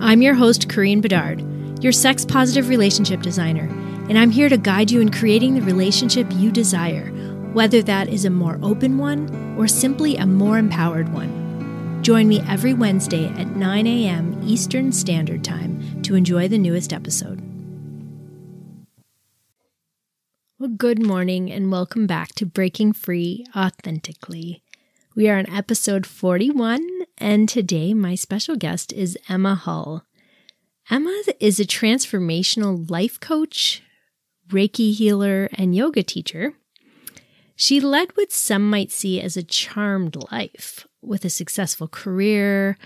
I'm your host, Corinne Bedard, your sex positive relationship designer, and I'm here to guide you in creating the relationship you desire, whether that is a more open one or simply a more empowered one. Join me every Wednesday at 9 a.m. Eastern Standard Time to enjoy the newest episode. Well, good morning and welcome back to Breaking Free Authentically. We are on episode 41, and today my special guest is Emma Hull. Emma is a transformational life coach, Reiki healer, and yoga teacher. She led what some might see as a charmed life with a successful career,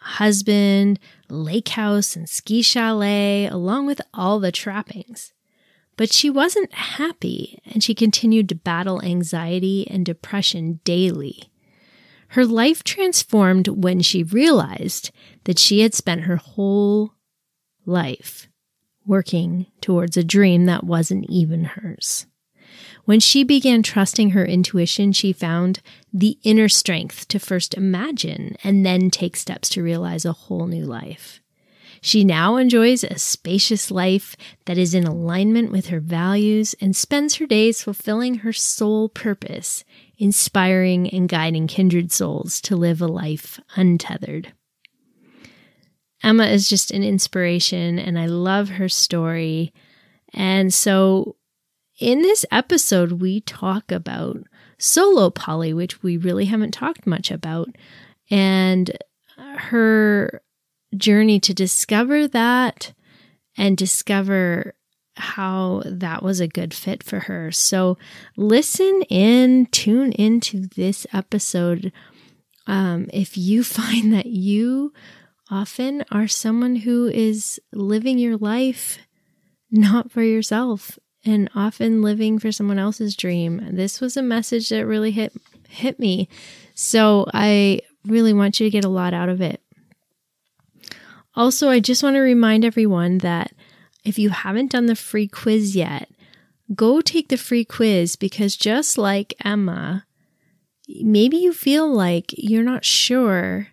husband, lake house, and ski chalet, along with all the trappings. But she wasn't happy and she continued to battle anxiety and depression daily. Her life transformed when she realized that she had spent her whole life working towards a dream that wasn't even hers. When she began trusting her intuition, she found the inner strength to first imagine and then take steps to realize a whole new life. She now enjoys a spacious life that is in alignment with her values and spends her days fulfilling her soul purpose, inspiring and guiding kindred souls to live a life untethered. Emma is just an inspiration and I love her story. And so in this episode, we talk about solo poly, which we really haven't talked much about, and her journey to discover that and discover how that was a good fit for her. So listen in, tune into this episode. Um, if you find that you often are someone who is living your life not for yourself and often living for someone else's dream, this was a message that really hit hit me. So I really want you to get a lot out of it. Also, I just want to remind everyone that if you haven't done the free quiz yet, go take the free quiz because just like Emma, maybe you feel like you're not sure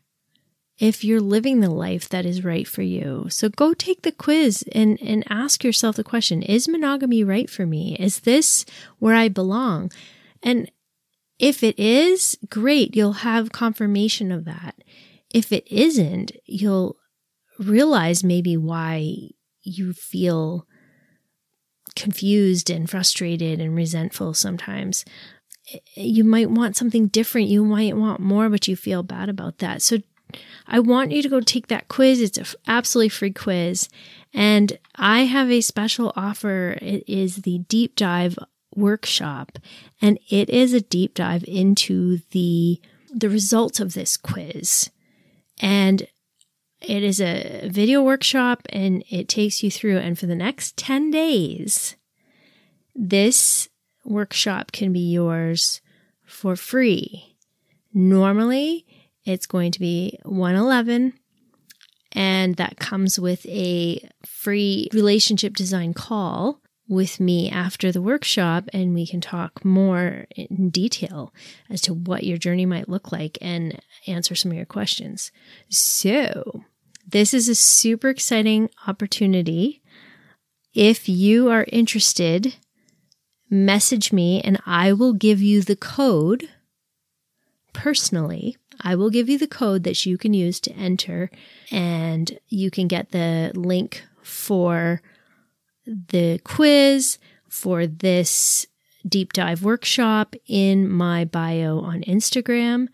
if you're living the life that is right for you. So go take the quiz and, and ask yourself the question Is monogamy right for me? Is this where I belong? And if it is, great, you'll have confirmation of that. If it isn't, you'll realize maybe why you feel confused and frustrated and resentful sometimes. Eh, you might want something different. You might want more, but you feel bad about that. So I want you to go take that quiz. It's an absolutely free quiz. And I have a special offer. It is the deep dive workshop. And it is a deep dive into the, the results of this quiz. And it is a video workshop and it takes you through. And for the next 10 days, this workshop can be yours for free. Normally, it's going to be 111 and that comes with a free relationship design call with me after the workshop and we can talk more in detail as to what your journey might look like and answer some of your questions. So, this is a super exciting opportunity. If you are interested, message me and I will give you the code personally. I will give you the code that you can use to enter, and you can get the link for the quiz for this deep dive workshop in my bio on Instagram.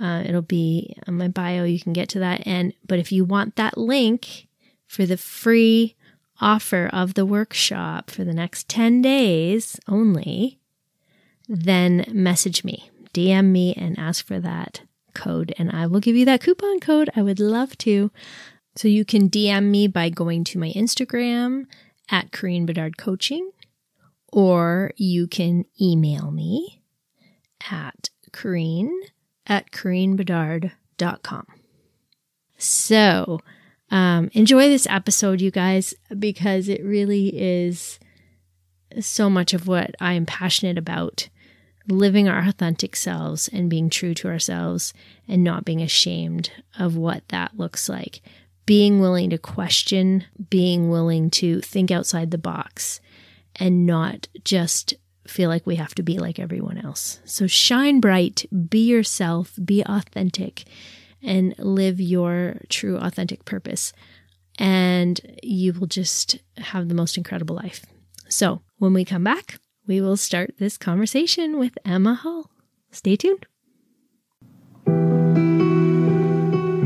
Uh, it'll be on my bio. You can get to that. And, but if you want that link for the free offer of the workshop for the next 10 days only, then message me, DM me, and ask for that code. And I will give you that coupon code. I would love to. So you can DM me by going to my Instagram at Corinne Bedard Coaching, or you can email me at Corinne at CorinneBedard.com. So um, enjoy this episode, you guys, because it really is so much of what I am passionate about living our authentic selves and being true to ourselves and not being ashamed of what that looks like. Being willing to question, being willing to think outside the box, and not just feel like we have to be like everyone else. So shine bright, be yourself, be authentic, and live your true authentic purpose. And you will just have the most incredible life. So when we come back, we will start this conversation with Emma Hull. Stay tuned.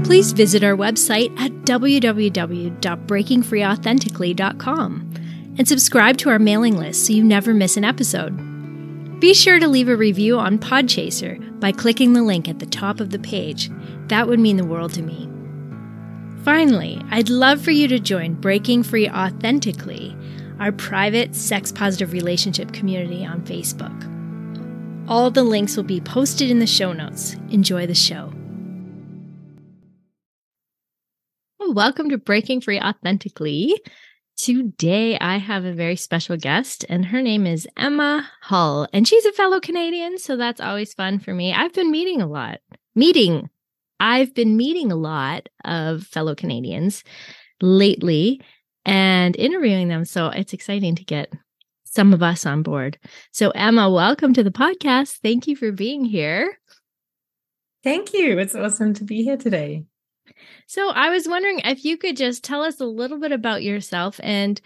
Please visit our website at www.breakingfreeauthentically.com and subscribe to our mailing list so you never miss an episode. Be sure to leave a review on Podchaser by clicking the link at the top of the page. That would mean the world to me. Finally, I'd love for you to join Breaking Free Authentically our private sex positive relationship community on Facebook. All the links will be posted in the show notes. Enjoy the show. Well, welcome to Breaking Free Authentically. Today, I have a very special guest, and her name is Emma Hull, and she's a fellow Canadian, so that's always fun for me. I've been meeting a lot, meeting. I've been meeting a lot of fellow Canadians lately, and interviewing them. So it's exciting to get some of us on board. So, Emma, welcome to the podcast. Thank you for being here. Thank you. It's awesome to be here today. So, I was wondering if you could just tell us a little bit about yourself and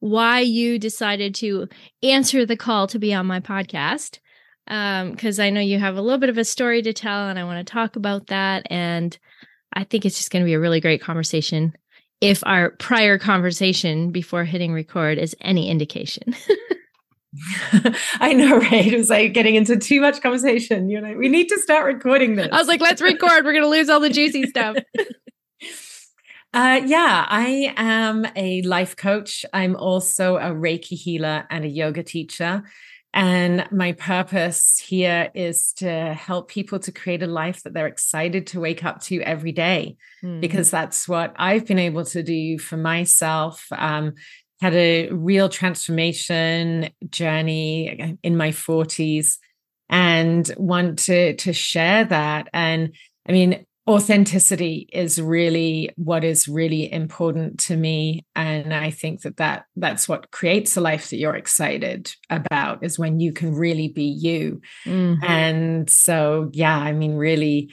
why you decided to answer the call to be on my podcast. Because um, I know you have a little bit of a story to tell, and I want to talk about that. And I think it's just going to be a really great conversation if our prior conversation before hitting record is any indication. I know, right? It was like getting into too much conversation. You know, we need to start recording this. I was like, let's record. We're going to lose all the juicy stuff. Uh, yeah, I am a life coach. I'm also a Reiki healer and a yoga teacher. And my purpose here is to help people to create a life that they're excited to wake up to every day, mm-hmm. because that's what I've been able to do for myself. Um, had a real transformation journey in my 40s and want to to share that and i mean authenticity is really what is really important to me. And i think that that that's what creates a life that you're excited about is when you can really be you. Mm-hmm. and so yeah i mean really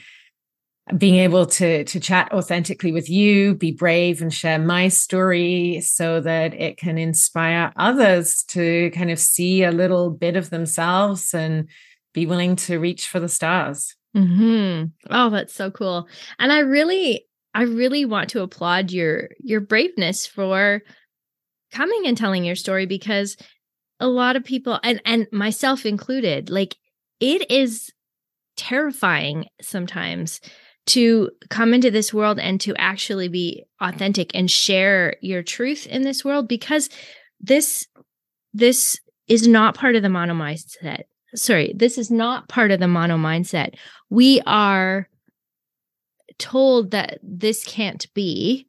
being able to to chat authentically with you be brave and share my story so that it can inspire others to kind of see a little bit of themselves and be willing to reach for the stars Hmm. Oh, that's so cool. And I really, I really want to applaud your your braveness for coming and telling your story because a lot of people, and and myself included, like it is terrifying sometimes to come into this world and to actually be authentic and share your truth in this world because this this is not part of the mono mindset sorry, this is not part of the mono mindset. We are told that this can't be,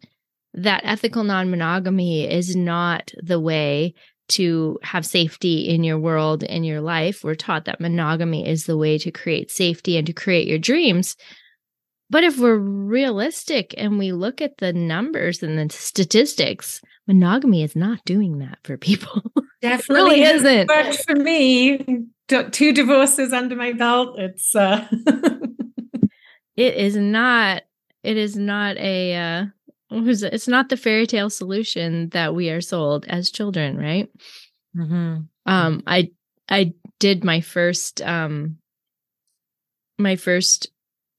that ethical non monogamy is not the way to have safety in your world, in your life. We're taught that monogamy is the way to create safety and to create your dreams. But if we're realistic and we look at the numbers and the statistics, monogamy is not doing that for people. Definitely really isn't. But for me, two divorces under my belt. It's uh it is not it is not a uh it's not the fairy tale solution that we are sold as children, right? Mm-hmm. Um, I I did my first um my first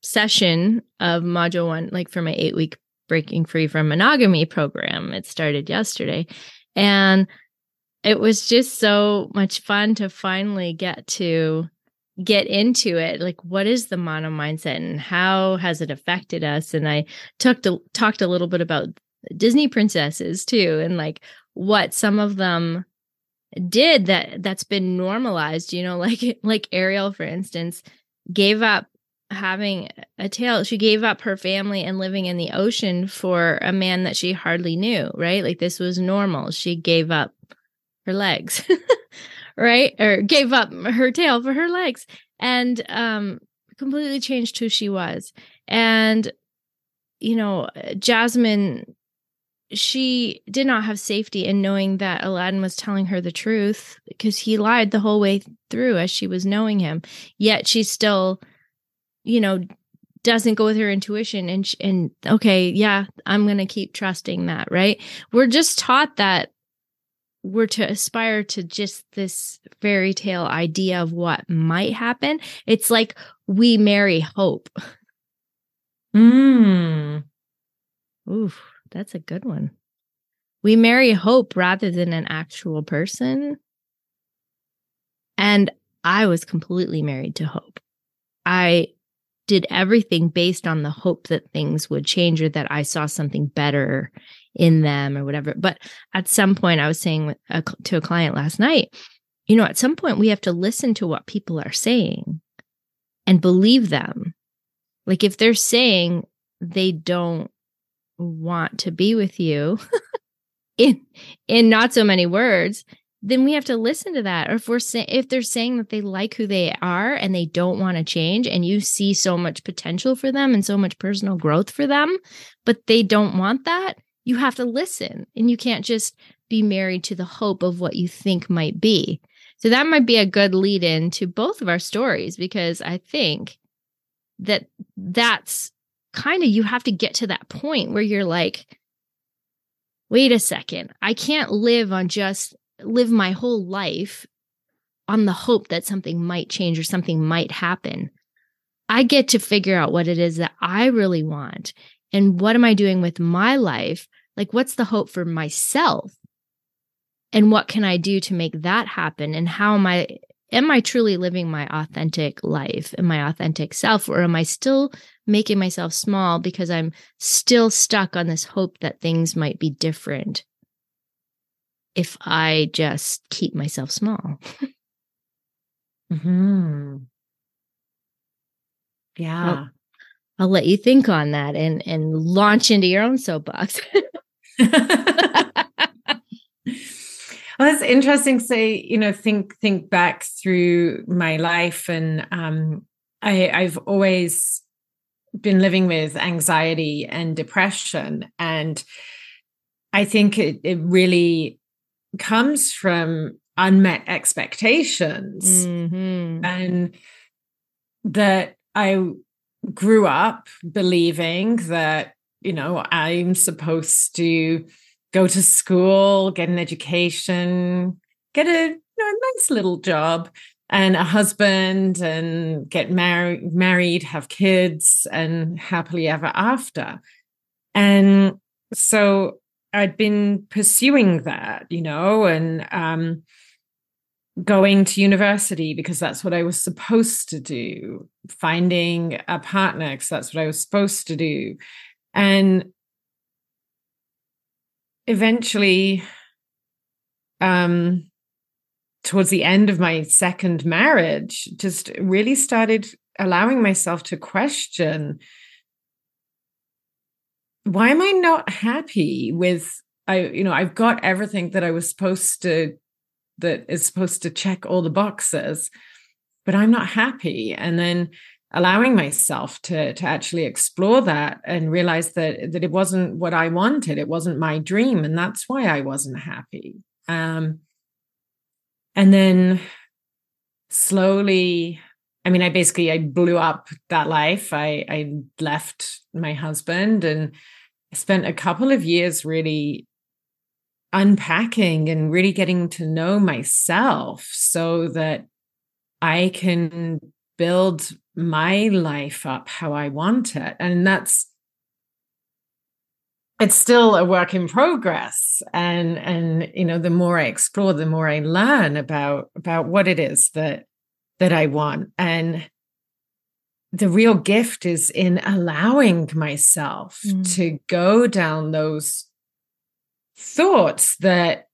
session of module one, like for my eight week breaking free from monogamy program. It started yesterday, and it was just so much fun to finally get to get into it. Like what is the mono mindset and how has it affected us? And i talked a, talked a little bit about Disney princesses too, and like what some of them did that that's been normalized, you know, like like Ariel, for instance, gave up having a tail. She gave up her family and living in the ocean for a man that she hardly knew, right? Like this was normal. She gave up her legs, right? Or gave up her tail for her legs and um completely changed who she was. And you know, Jasmine she did not have safety in knowing that Aladdin was telling her the truth because he lied the whole way through as she was knowing him. Yet she still, you know, doesn't go with her intuition and and okay, yeah, I'm going to keep trusting that, right? We're just taught that we're to aspire to just this fairy tale idea of what might happen. It's like we marry hope. Mm. Oof, that's a good one. We marry hope rather than an actual person. And I was completely married to hope. I did everything based on the hope that things would change or that I saw something better in them or whatever. But at some point, I was saying to a client last night, you know, at some point, we have to listen to what people are saying and believe them. Like if they're saying they don't want to be with you in in not so many words, then we have to listen to that. Or if we're saying if they're saying that they like who they are and they don't want to change, and you see so much potential for them and so much personal growth for them, but they don't want that, you have to listen and you can't just be married to the hope of what you think might be. So that might be a good lead in to both of our stories because I think that that's kind of you have to get to that point where you're like wait a second i can't live on just live my whole life on the hope that something might change or something might happen i get to figure out what it is that i really want and what am i doing with my life like, what's the hope for myself? And what can I do to make that happen? And how am I, am I truly living my authentic life and my authentic self? Or am I still making myself small because I'm still stuck on this hope that things might be different if I just keep myself small? hmm Yeah. I'll, I'll let you think on that and and launch into your own soapbox. well, it's interesting. to Say, you know, think think back through my life, and um, I, I've always been living with anxiety and depression, and I think it, it really comes from unmet expectations, mm-hmm. and that I grew up believing that you know, I'm supposed to go to school, get an education, get a, you know, nice little job and a husband and get married married have kids and happily ever after and so i'd been pursuing that you know and um, going to university because that's what i was supposed to do. Finding a partner because that's what i was supposed to do. And eventually um towards the end of my second marriage just really started allowing myself to question why am i not happy with i you know i've got everything that i was supposed to that is supposed to check all the boxes but i'm not happy. And then allowing myself to to actually explore that and realize that that it wasn't what I wanted. It wasn't my dream and that's why I wasn't happy. Um and then slowly I mean I basically I blew up that life. I I left my husband and spent a couple of years really unpacking and really getting to know myself so that I can build my life up how I want it. And that's it's still a work in progress and and you know the more i explore the more i learn about about what it is that that i want and the real gift is in allowing myself mm. to go down those thoughts that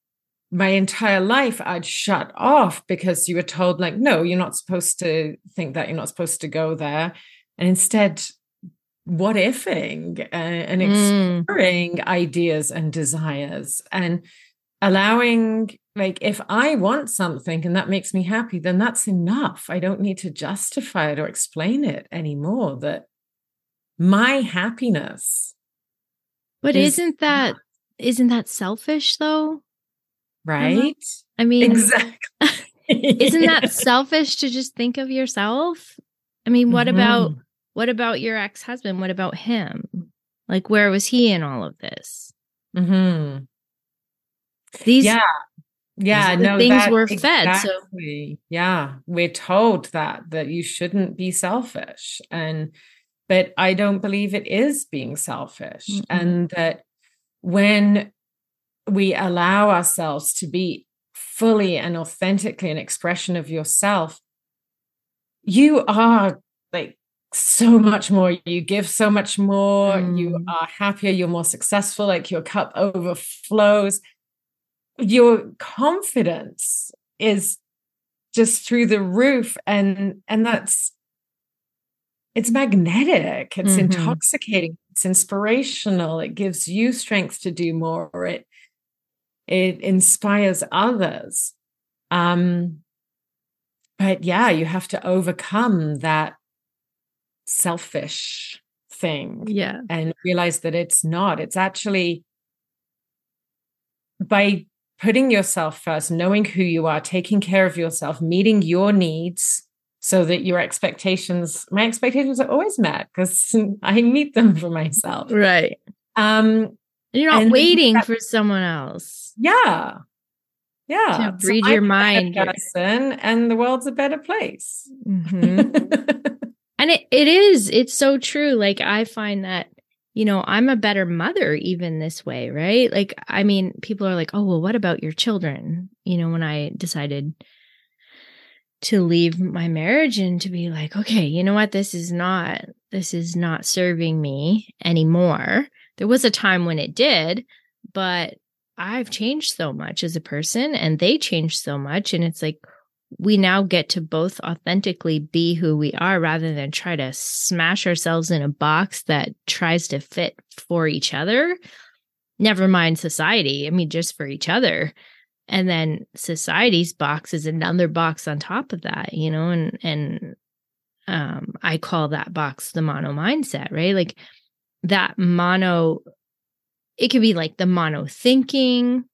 my entire life I'd shut off because you were told, like, no, you're not supposed to think that, you're not supposed to go there. And instead, what ifing uh, and mm. exploring mm. ideas and desires and allowing like if i want something and that makes me happy then that's enough. I don't need to justify it or explain it anymore that my happiness but is isn't that not that selfish though? Right? I mean exactly. isn't that selfish to just think of yourself? I mean what mm-hmm. about what about your ex-husband? What about him? Like where was he in all of this? Mm-hmm. These yeah yeah no things were exactly, fed so yeah we're told that that you shouldn't be selfish and but i don't believe it is being selfish mm-hmm. and that when we allow ourselves to be fully and authentically an expression of yourself you are like so much more you give so much more mm. you are happier you're more successful like your cup overflows your confidence is just through the roof and and that's it's magnetic. It's mm-hmm. intoxicating. It's inspirational. It gives you strength to do more. It it inspires others. Um but yeah you have to overcome that selfish thing yeah. and realize that it's not. It's actually by putting yourself first, knowing who you are, taking care of yourself, meeting your needs so that your expectations, my expectations are always met because I meet them for myself. Right. Um, you're not waiting that, for someone else. Yeah. Yeah. To read so your mind. Person, and the world's a better place. Mm-hmm. and it, it is, it's so true. Like I find that you know, I'm a better mother even this way, right? Like, I mean, people are like, oh, well, what about your children? You know, when I decided to leave my marriage and to be like, okay, you know what? This is not, this is not serving me anymore. There was a time when it did, but I've changed so much as a person and they changed so much. And it's like, we now get to both authentically be who we are rather than try to smash ourselves in a box that tries to fit for each other. Never mind society. I mean, just for each other. And then society's box is another box on top of that, you know, and, and, um, I call that box the mono mindset, right? Like that mono, it could be like the mono thinking,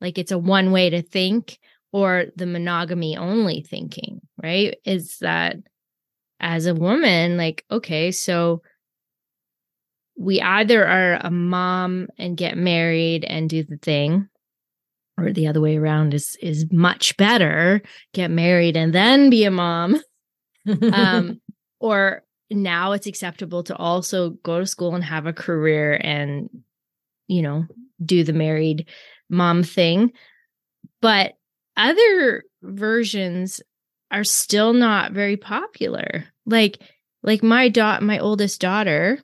like it's a one way to think or the monogamy only thinking, right? Is that as a woman, like, okay, so we either are a mom and get married and do the thing, or the other way around is is much better, get married and then be a mom. um, or now it's acceptable to also go to school and have a career and you know do the married mom thing but other versions are still not very popular. Like like my dot my oldest daughter,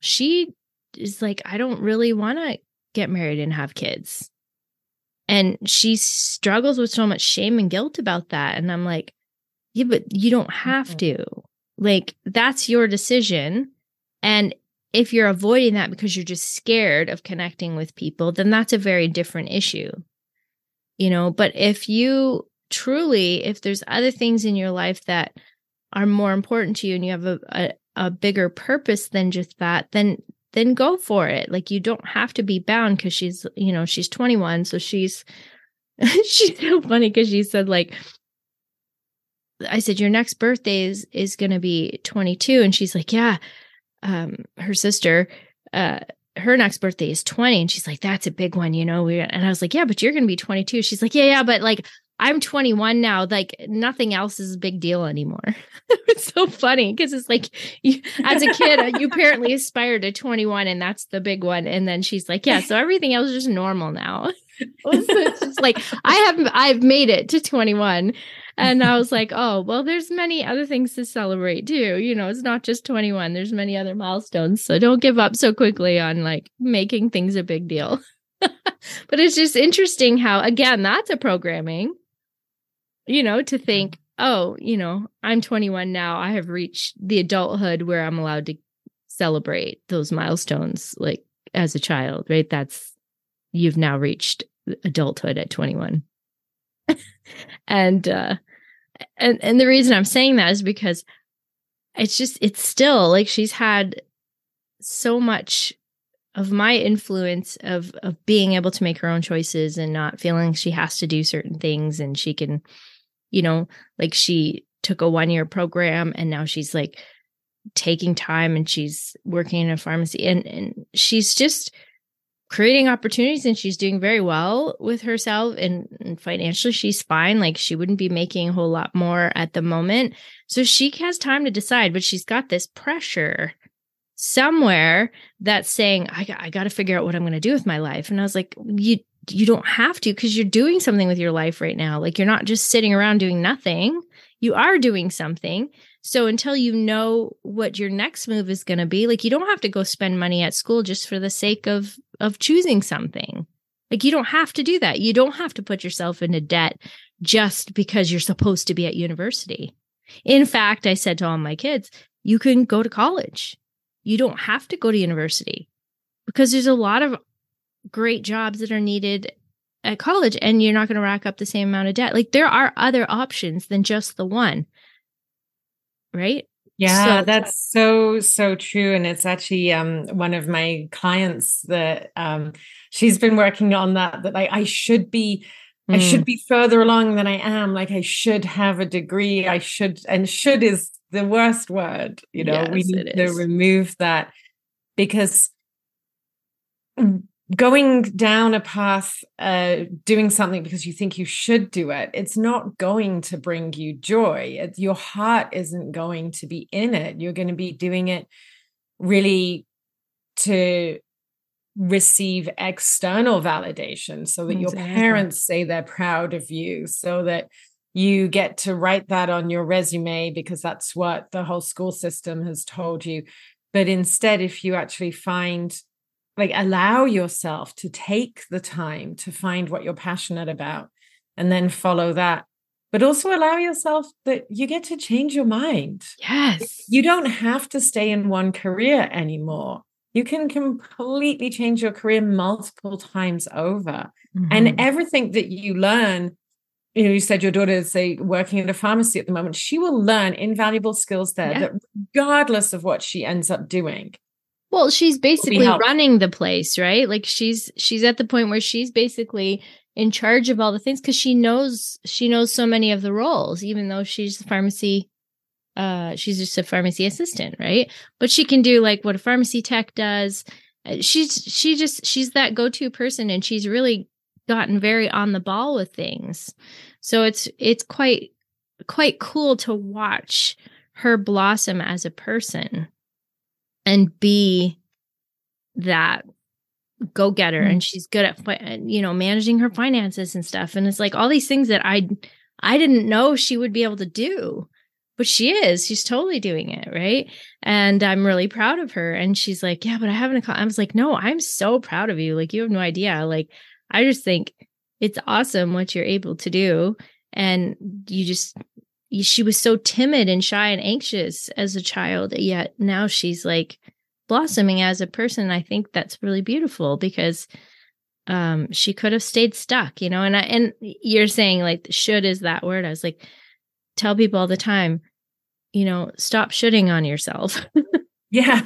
she is like I don't really want to get married and have kids. And she struggles with so much shame and guilt about that and I'm like, yeah, but you don't have mm-hmm. to. Like that's your decision and if you're avoiding that because you're just scared of connecting with people, then that's a very different issue you know but if you truly if there's other things in your life that are more important to you and you have a, a, a bigger purpose than just that then then go for it. Like you don't have to be bound because she's you know she's 21 so she's she's so funny because she said like i said your next birthday is is to be 22 and she's like yeah um her sister uh her next birthday is 20 and she's like that's a big one you know and i was like yeah but you're gonna be 22 she's like yeah yeah but like i'm 21 now like nothing else is a big deal anymore. It's so funny because it's like you, as a kid you apparently aspire to 21 and that's the big one and then she's like yeah so everything else is just normal now. It's just like i have i've made it to 21 and I was like, oh, well, there's many other things to celebrate too. You know, it's not just 21, there's many other milestones. So don't give up so quickly on like making things a big deal. but it's just interesting how, again, that's a programming, you know, to think, oh, you know, I'm 21 now. I have reached the adulthood where I'm allowed to celebrate those milestones like as a child, right? That's, you've now reached adulthood at 21. and, uh, and, and the reason I'm saying that is because it's just, it's still like she's had so much of my influence of of being able to make her own choices and not feeling she has to do certain things and she can you know like she took a one year program and now she's like taking time and she's working in a pharmacy and and she's just creating opportunities and she's doing very well with herself and, and, financially she's fine like she wouldn't be making a whole lot more at the moment so she has time to decide but she's got this pressure somewhere that's saying I, I got to figure out what I'm going to do with my life. And I was like, you you don't have to because you're doing something with your life right now. Like you're not just sitting around doing nothing. You are doing something. So until you know what your next move is going to be, like you don't have to go spend money at school just for the sake of of choosing something. Like you don't have to do that. You don't have to put yourself into debt just because you're supposed to be at university. In fact, I said to all my kids, you can go to college you don't have to go to university because there's a lot of great jobs that are needed at college and you're not going to rack up the same amount of debt. Like there are other options than just the one. Right? Yeah, so, that's so so true and it's actually um one of my clients that um she's been working on that that like I should be mm. I should be further along than I am like I should have a degree I should and should is the worst word you know yes, we need to remove that because going down a path uh doing something because you think you should do it it's not going to bring you joy it, your heart isn't going to be in it you're going to be doing it really to receive external validation so that exactly. your parents say they're proud of you so that you get to write that on your resume because that's what the whole school system has told you. But instead, if you actually find, like, allow yourself to take the time to find what you're passionate about and then follow that, but also allow yourself that you get to change your mind. Yes. You don't have to stay in one career anymore. You can completely change your career multiple times over. Mm-hmm. And everything that you learn you know, you said your daughter is say working at a pharmacy at the moment. She will learn invaluable skills there yeah. that regardless of what she ends up doing. Well, she's basically running the place, right? Like she's she's at the point where she's basically in charge of all the things because she knows she knows so many of the roles, even though she's the pharmacy uh she's just a pharmacy assistant, right? But she can do like what a pharmacy tech does. Uh, she's she just she's that go-to person and she's really gotten very on the ball with things. So it's it's quite quite cool to watch her blossom as a person and be that go getter mm-hmm. and she's good at you know managing her finances and stuff and it's like all these things that I I didn't know she would be able to do but she is she's totally doing it right and i'm really proud of her and she's like yeah but i haven't i was like no i'm so proud of you like you have no idea like I just think it's awesome what you're able to do. And you just, she was so timid and shy and anxious as a child, yet now she's like blossoming as a person. I think that's really beautiful because um she could have stayed stuck, you know. And I and you're saying like should is that word. I was like, tell people all the time, you know, stop shooting on yourself. yeah.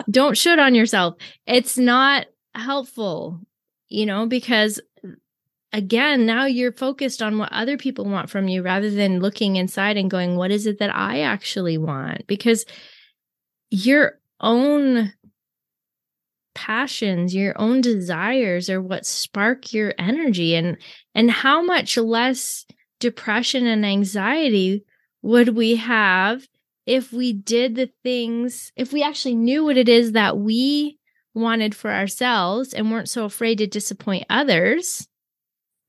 Don't shoot on yourself. It's not helpful you know, because again, now you're focused on what other people want from you rather than looking inside and going, what is it that I actually want? Because your own passions your own desires are what spark your energy and and how much less depression and anxiety would we have if we did the things if we actually knew what it is that we wanted for ourselves and weren't so afraid to disappoint others.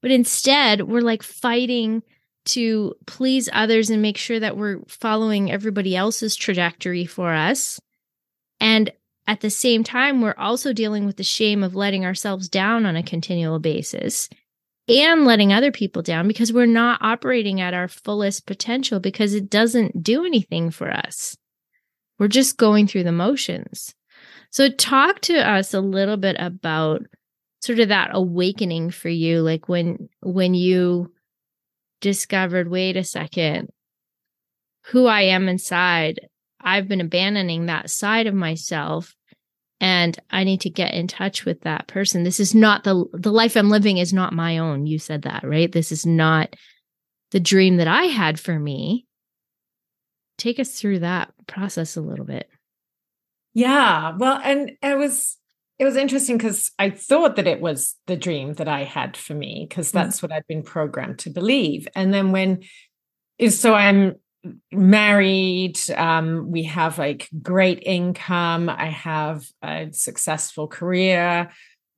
But instead, we're like fighting to please others and make sure that we're following everybody else's trajectory for us. And at the same time, we're also dealing with the shame of letting ourselves down on a continual basis and letting other people down because we're not operating at our fullest potential because it doesn't do anything for us. We're just going through the motions. So, talk to us a little bit about sort of that awakening for you, like when when you discovered, wait a second, who I am inside. I've been abandoning that side of myself and I need to get in touch with that person. This is not the the life I'm living is not my own. You said that, right? This is not the dream that I had for me. Take us through that process a little bit. Yeah, well, and it was it was interesting because I thought that it was the dream that I had for me because mm. that's mm what I'd been programmed to believe. And then when so I'm married um, we have like great income i have a successful career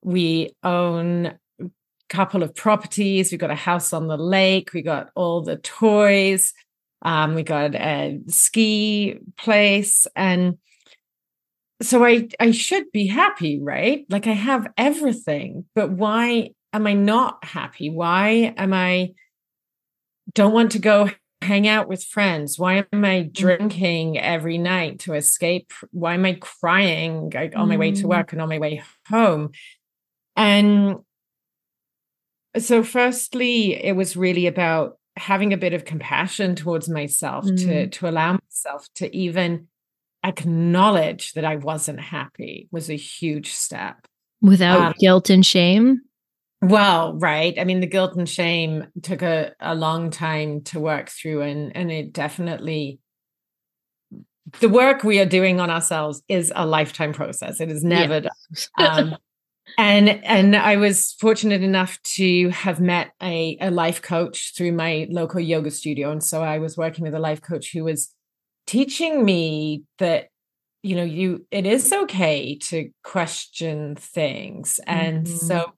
we own a couple of properties We've got a house on the lake we got all the toys um, we got a ski place and so i i should be happy right like i have everything but why am i not happy why am i don't want to go hang out with friends? Why am I mm. drinking every night to escape? Why am I crying on my way to mm. work and on my way home? And so, firstly, it was really about having a bit of compassion towards myself mm. to to allow myself to even acknowledge that I wasn't happy was a huge step without um, guilt and shame. Well, right. I mean, the guilt and shame took a, a long time to work through, and and it definitely the work we are doing on ourselves is a lifetime process. It is never yes. done. Um, and and I was fortunate enough to have met a, a life coach through my local yoga studio, and so I was working with a life coach who was teaching me that you know you it is okay to question things, and mm-hmm. so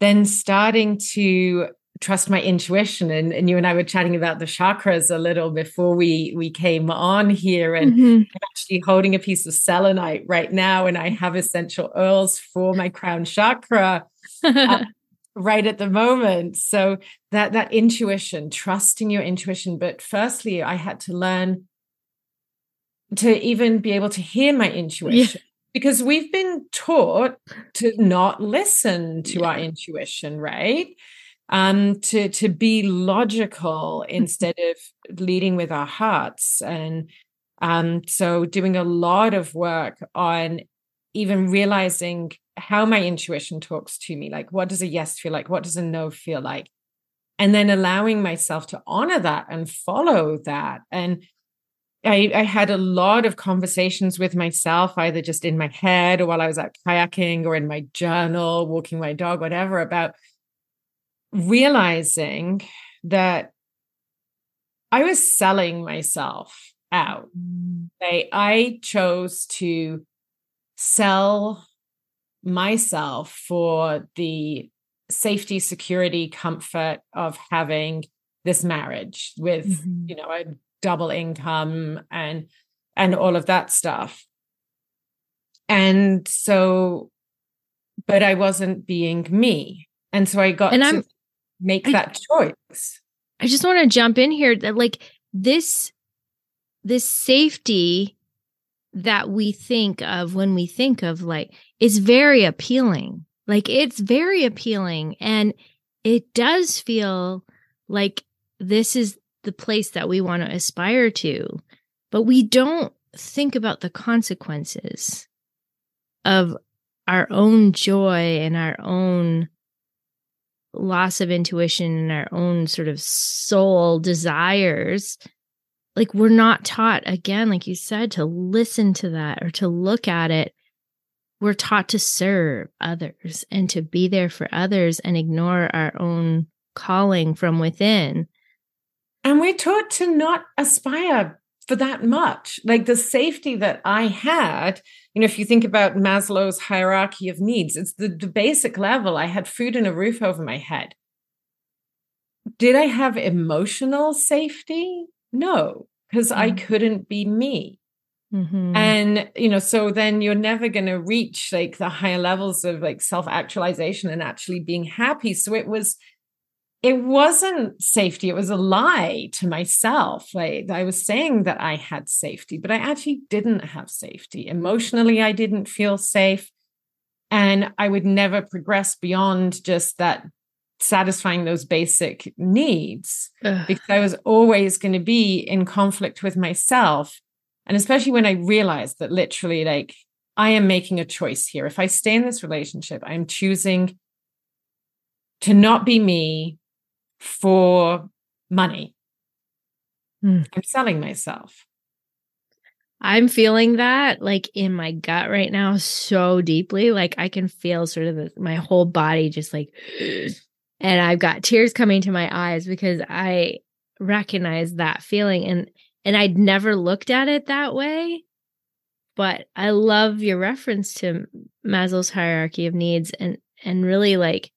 then starting to trust my intuition and, and you and I were chatting about the chakras a little before we we came on here and mm-hmm. I'm actually holding a piece of selenite right now and I have essential oils for my crown chakra uh, right at the moment so that that intuition trusting your intuition but firstly I had to learn to even be able to hear my intuition. Because we've been taught to not listen to yeah. our intuition right? Um to to be logical instead of leading with our hearts. And um so doing a lot of work on even realizing how my intuition talks to me. Like what does a yes feel like? What does a no feel like? And then allowing myself to honor that and follow that. And I, I, had a lot of conversations with myself, either just in my head or while I was out kayaking or in my journal, walking my dog, whatever, about realizing that I was selling myself out. Mm. I, I chose to sell myself for the safety, security, comfort of having this marriage with, mm-hmm. you know, a double income and and all of that stuff. And so but i wasn't being me. And so i got and I'm, make I, that choice. I just want to jump in here that like this this safety that we think of when we think of like is very appealing. Like it's very appealing and it does feel like this is the place that we want to aspire to, but we don't think about the consequences of our own joy and our own loss of intuition and our own sort of soul desires. Like, we're not taught, again, like you said, to listen to that or to look at it. We're taught to serve others and to be there for others and ignore our own calling from within. And we're taught to not aspire for that much. Like the safety that I had, you know, if you think about Maslow's hierarchy of needs, it's the, the basic level. I had food and a roof over my head. Did I have emotional safety? No, because mm. I couldn't be me. Mm-hmm. And, you know, so then you're never going to reach like the higher levels of like self actualization and actually being happy. So it was, it wasn't safety. It was a lie to myself. Like I was saying that I had safety, but I actually didn't have safety. Emotionally, I didn't feel safe. And I would never progress beyond just that satisfying those basic needs Ugh. because I was always going to be in conflict with myself. And especially when I realized that literally, like, I am making a choice here. If I stay in this relationship, I'm choosing to not be me for money. Mm. I'm selling myself. I'm feeling that like in my gut right now so deeply. Like I can feel sort of the, my whole body just like, and I've got tears coming to my eyes because I recognize that feeling and and I'd never looked at it that way. But I love your reference to Maslow's hierarchy of needs and and really like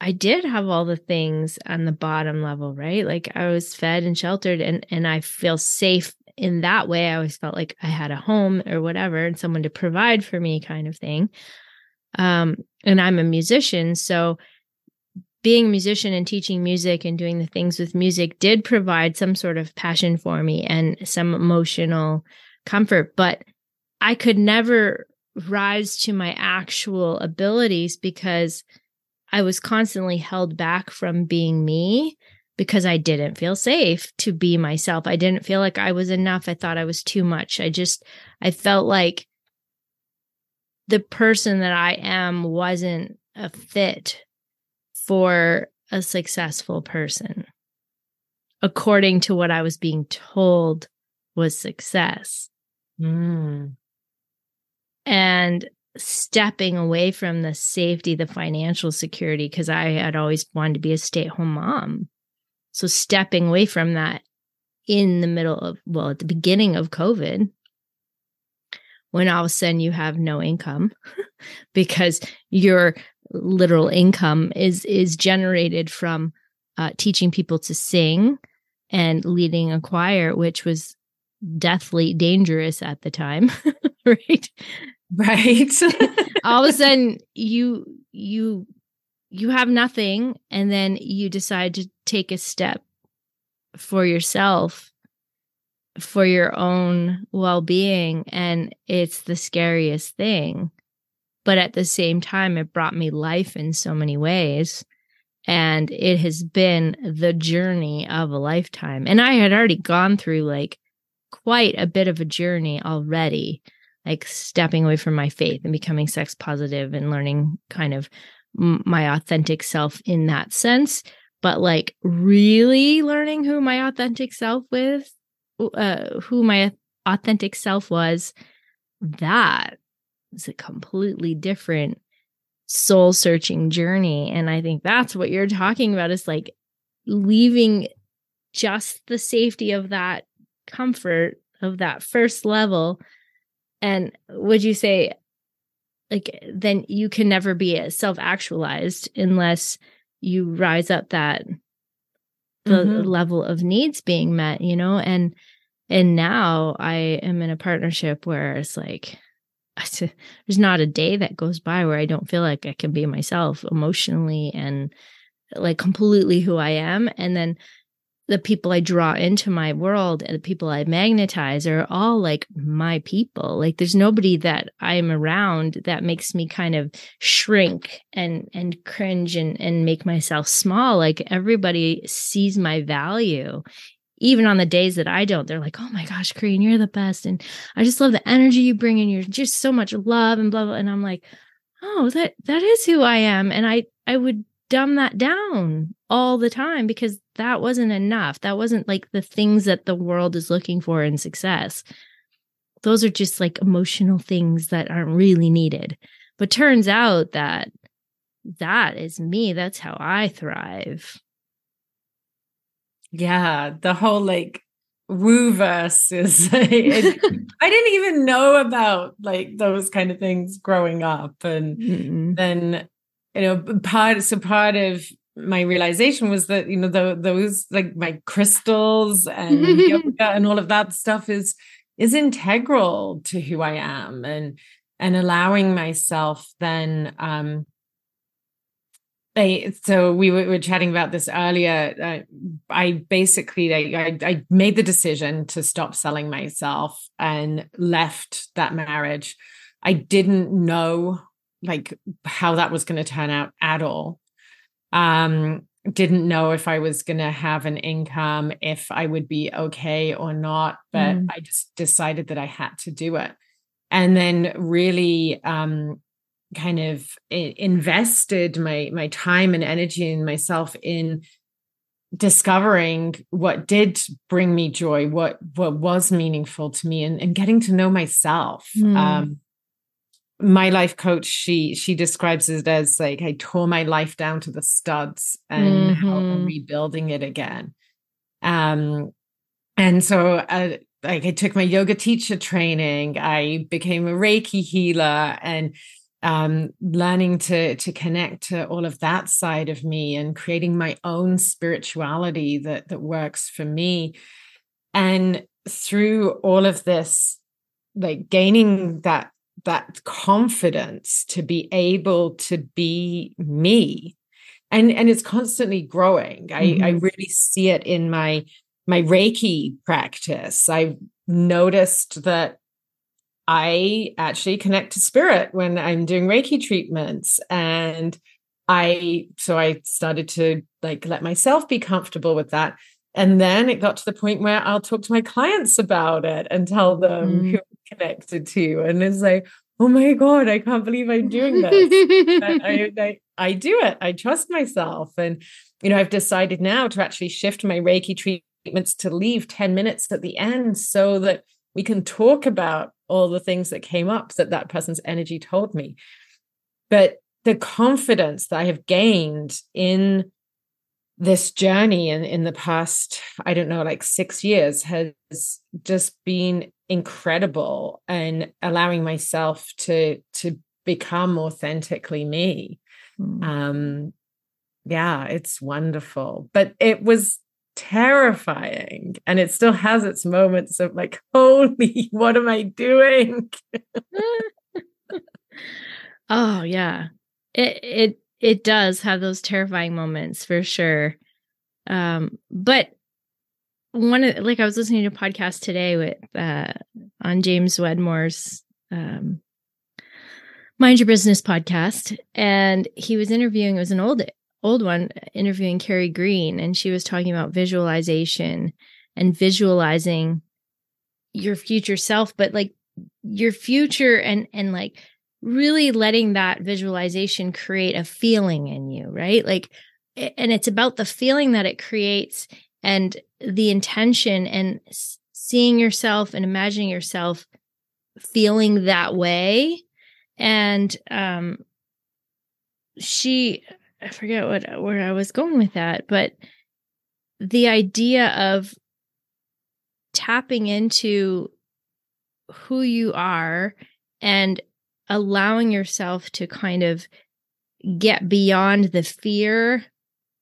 I did have all the things on the bottom level, right? Like I was fed and sheltered and and I feel safe in that way. I always felt like I had a home or whatever and someone to provide for me kind of thing. Um and I'm a musician, so being a musician and teaching music and doing the things with music did provide some sort of passion for me and some emotional comfort, but I could never rise to my actual abilities because I was constantly held back from being me because I didn't feel safe to be myself. I didn't feel like I was enough. I thought I was too much. I just, I felt like the person that I am wasn't a fit for a successful person, according to what I was being told was success. Mm. And stepping away from the safety, the financial security, because I had always wanted to be a stay at home mom. So stepping away from that in the middle of, well, at the beginning of COVID, when all of a sudden you have no income because your literal income is is generated from uh, teaching people to sing and leading a choir, which was deathly dangerous at the time, right? Right. All of a sudden you you you have nothing and then you decide to take a step for yourself for your own well-being and it's the scariest thing. But at the same time it brought me life in so many ways and it has been the journey of a lifetime. And I had already gone through like quite a bit of a journey already like stepping away from my faith and becoming sex positive and learning kind of my authentic self in that sense. But like really learning who my authentic self with uh, who my authentic self was that is a completely different soul searching journey. And i think that's what you're talking about is like leaving just the safety of that comfort of that first level and would you say, like, then you can never be self actualized unless you rise up that the mm-hmm. level of needs being met, you know? And, and now I am in a partnership where it's like, there's not a day that goes by where I don't feel like I can be myself emotionally and like completely who I am. And then the people I draw into my world and the people I magnetize are all like my people. Like there's nobody that I'm around that makes me kind of shrink and and cringe and and make myself small. Like everybody sees my value. Even on the days that I don't, they're like, "Oh my gosh, Corinne, you're the best," and I just love the energy you bring, and you're just so much love and blah blah. And I'm like, "Oh, that that is who I am," and I I would dumb that down all the time because that wasn't enough. That wasn't like the things that the world is looking for in success. Those are just like emotional things that aren't really needed. But turns out that that is me. That's how I thrive. Yeah, the whole like woo-verse is it, I didn't even know about like those kind of things growing up. And Mm-mm. then you know, part so part of my realization was that you know the, those like my crystals and yoga and all of that stuff is is integral to who I am and and allowing myself then um I, so we were, were, chatting about this earlier. Uh, I basically I, I made the decision to stop selling myself and left that marriage. I didn't know like how that was going to turn out at all. Um, didn't know if I was going to have an income, if I would be okay or not, but mm. I just decided that I had to do it. And then really um, kind of invested my my time and energy and myself in discovering what did bring me joy, what what was meaningful to me and, and getting to know myself. Mm. Um, my life coach she she describes it as like i tore my life down to the studs and mm-hmm. I'm rebuilding it again um and so uh, like i took my yoga teacher training i became a reiki healer and um learning to to connect to all of that side of me and creating my own spirituality that that works for me and through all of this like gaining that that confidence to be able to be me. And and it's constantly growing. Mm-hmm. i i really see it in my my reiki practice. I've noticed that i actually connect to spirit when i'm doing reiki treatments. And i so i started to like let myself be comfortable with that. And then it got to the point where I'll talk to my clients about it and tell them mm. who connected to. And it's like, oh my God, I can't believe I'm doing this. I, I, I do it. I trust myself. And, you know, I've decided now to actually shift my Reiki treatments to leave 10 minutes at the end so that we can talk about all the things that came up that that person's energy told me. But the confidence that I have gained in this journey in, in the past, I don't know, like six years has just been incredible and allowing myself to to become authentically me. Mm. Um yeah, it's wonderful. But it was terrifying and it still has its moments of like holy what am i doing oh yeah it it it does have those terrifying moments for sure. Um, but one of like I was listening to a podcast today with uh on James Wedmore's um Mind Your Business podcast, and he was interviewing, it was an old old one, interviewing Carrie Green, and she was talking about visualization and visualizing your future self, but like your future and and like really letting that visualization create a feeling in you, right? Like, and it's about the feeling that it creates and the intention and seeing yourself and imagining yourself feeling that way. And, um, she, I forget what, where I was going with that, but the idea of tapping into who you are and allowing yourself to kind of get beyond the fear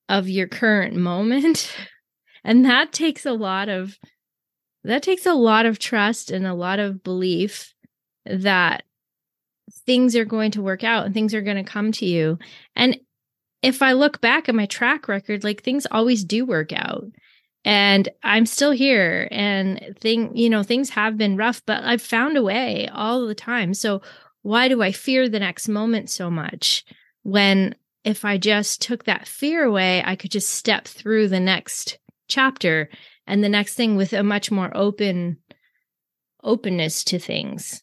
of your current moment. And that takes a lot of that takes a lot of trust and a lot of belief that things are going to work out and things are going to come to you. And if I look back at my track record, like things always do work out. And I'm still here and thing, you know, things have been rough, but I've found a way all the time. So why do I fear the next moment so much when if I just took that fear away, I could just step through the next chapter and the next thing with a much more open openness to things.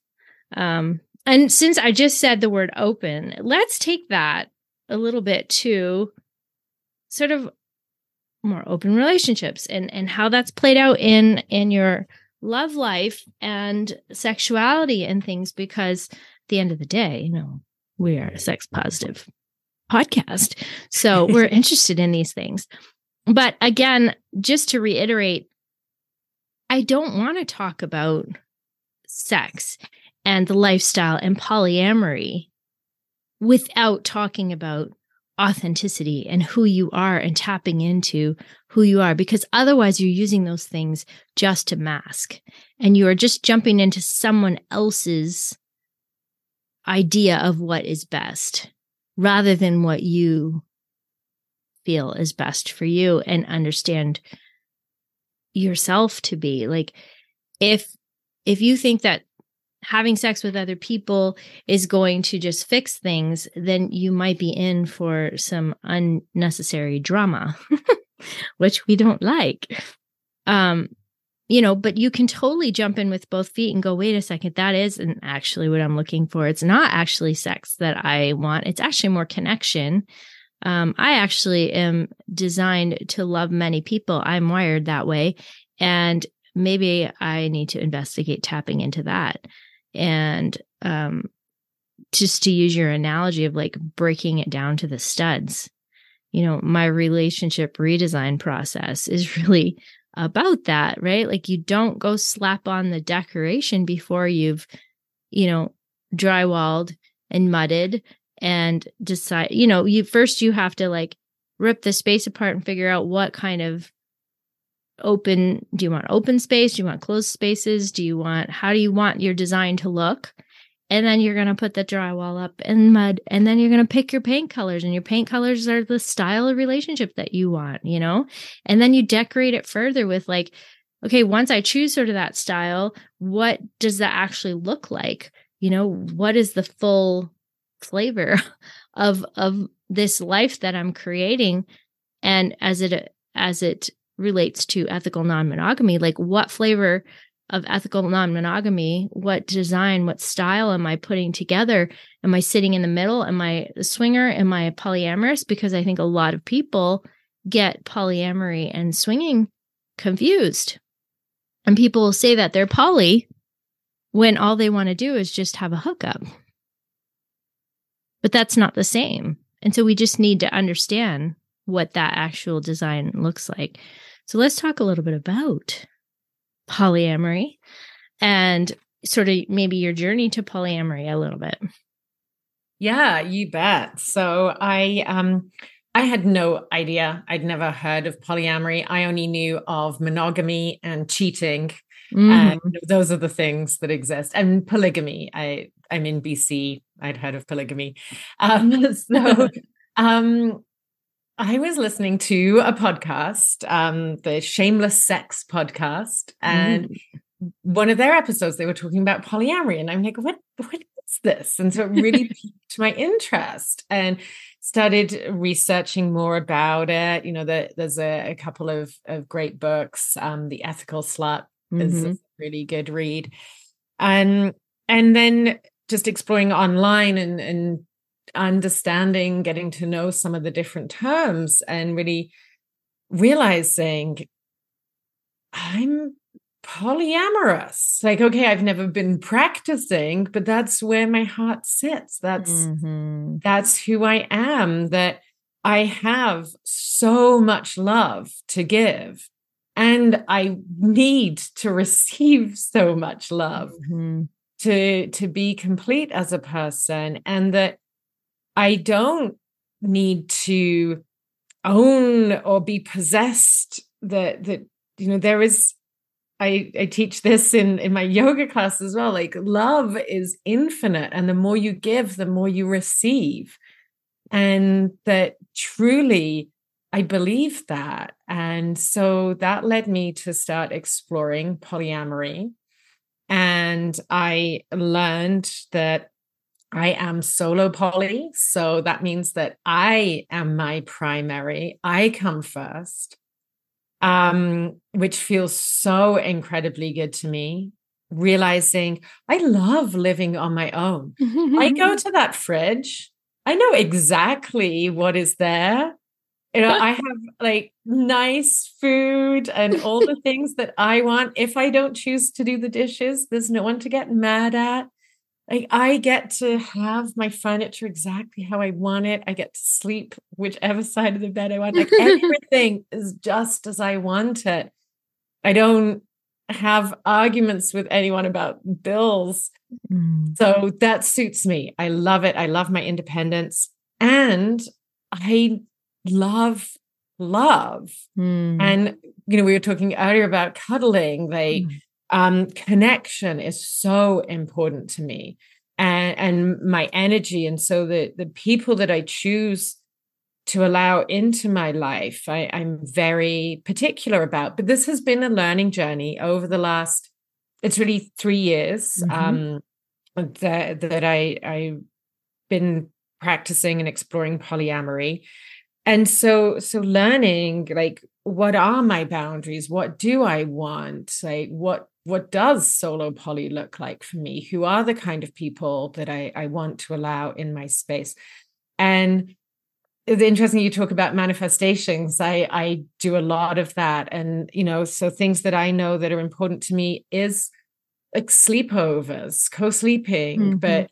Um, and since I just said the word open, let's take that a little bit to sort of more open relationships and and how that's played out in in your love life and sexuality and things because at the end of the day, you know, we are a sex positive podcast. So we're interested in these things. But again, just to reiterate, I don't want to talk about sex and the lifestyle and polyamory without talking about authenticity and who you are and tapping into who you are because otherwise you're using those things just to mask and you are just jumping into someone else's idea of what is best rather than what you feel is best for you and understand yourself to be like if if you think that having sex with other people is going to just fix things, then you might be in for some unnecessary drama, which we don't like. Um, you know, but you can totally jump in with both feet and go, wait a second, that isn't actually what I'm looking for. It's not actually sex that I want. It's actually more connection. Um, I actually am designed to love many people. I'm wired that way. And maybe I need to investigate tapping into that and um, just to use your analogy of like breaking it down to the studs you know my relationship redesign process is really about that right like you don't go slap on the decoration before you've you know drywalled and mudded and decide you know you first you have to like rip the space apart and figure out what kind of open do you want open space? Do you want closed spaces? Do you want how do you want your design to look? And then you're going to put the drywall up in mud and then you're going to pick your paint colors and your paint colors are the style of relationship that you want you know? And then you decorate it further with like okay once i choose sort of that style what does that actually look like? You know what is the full flavor of of this life that i'm creating. And as it as it relates to ethical non-monogamy like what flavor of ethical non-monogamy what design what style am i putting together? Am i sitting in the middle? Am i a swinger? Am i a polyamorous? Because i think a lot of people get polyamory and swinging confused. And people will say that they're poly when all they want to do is just have a hookup but that's not the same and so we just need to understand what that actual design looks like so let's talk a little bit about polyamory and sort of maybe your journey to polyamory a little bit. Yeah, you bet. So I um I had no idea. I'd never heard of polyamory. I only knew of monogamy and cheating. Mm. And those are the things that exist. And polygamy. I I'm in BC. I'd heard of polygamy. Um, so um I was listening to a podcast, um, the Shameless Sex podcast, and mm. one of their episodes they were talking about polyamory, and I'm like, what what is this? And so it really piqued my interest and started researching more about it. You know, the, there's a, a, couple of, of great books. Um, the Ethical Slut mm-hmm. is a really good read, and and then just exploring online and and understanding, getting to know some of the different terms, and really realizing I'm polyamorous. Like, okay, I've never been practicing, but that's where my heart sits. That's mm-hmm. that's who I am. That I have so much love to give. And I need to receive so much love mm-hmm. to, to be complete as a person. And that I don't need to own or be possessed that that you know there is I, I teach this in, in my yoga class as well. Like love is infinite, and the more you give, the more you receive. And that truly, I believe that. And so that led me to start exploring polyamory. And I learned that I am solo poly. So that means that I am my primary, I come first, um, which feels so incredibly good to me. Realizing I love living on my own. I go to that fridge, I know exactly what is there. You know, I have like nice food and all the things that I want. If I don't choose to do the dishes, there's no one to get mad at. Like I get to have my furniture exactly how I want it. I get to sleep whichever side of the bed I want. Like everything is just as I want it. I don't have arguments with anyone about bills. Mm. So that suits me. I love it. I love my independence. And I love love. Mm. And, you know, we were talking earlier about cuddling, like mm. um, connection is so important to me and, and my energy. And so the, the people that I choose to allow into my life, I, I'm very particular about. But this has been a learning journey over the last, it's really three years mm-hmm. um, that, that I, I've been practicing and exploring polyamory and so so learning like what are my boundaries? What do i want? Like what what does solo poly look like for me? Who are the kind of people that i i want to allow in my space? And it's interesting you talk about manifestations. I i do a lot of that. And you know so things that i know that are important to me is like sleepovers co-sleeping mm-hmm. but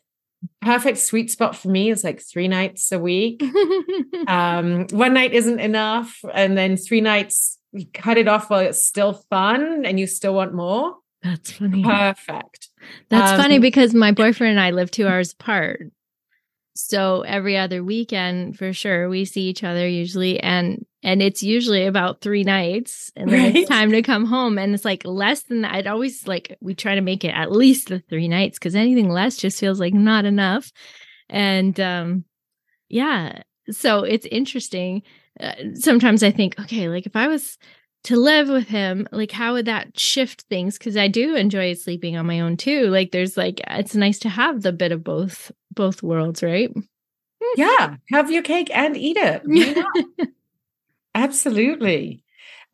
perfect sweet spot for me is like three nights a week. um, one night isn't enough, and then three nights you cut it off while it's still fun and you still want more. That's funny. Perfect. That's um, funny because my boyfriend and I live two hours apart. So every other weekend, for sure, we see each other usually, and and it's usually about three nights, and then right? it's time to come home, and it's like less than that. I'd always like we try to make it at least the three nights because anything less just feels like not enough, and um, yeah. So it's interesting. Uh, sometimes I think, okay, like if I was to live with him like how would that shift things because i do enjoy sleeping on my own too like there's like it's nice to have the bit of both both worlds right yeah have your cake and eat it. absolutely.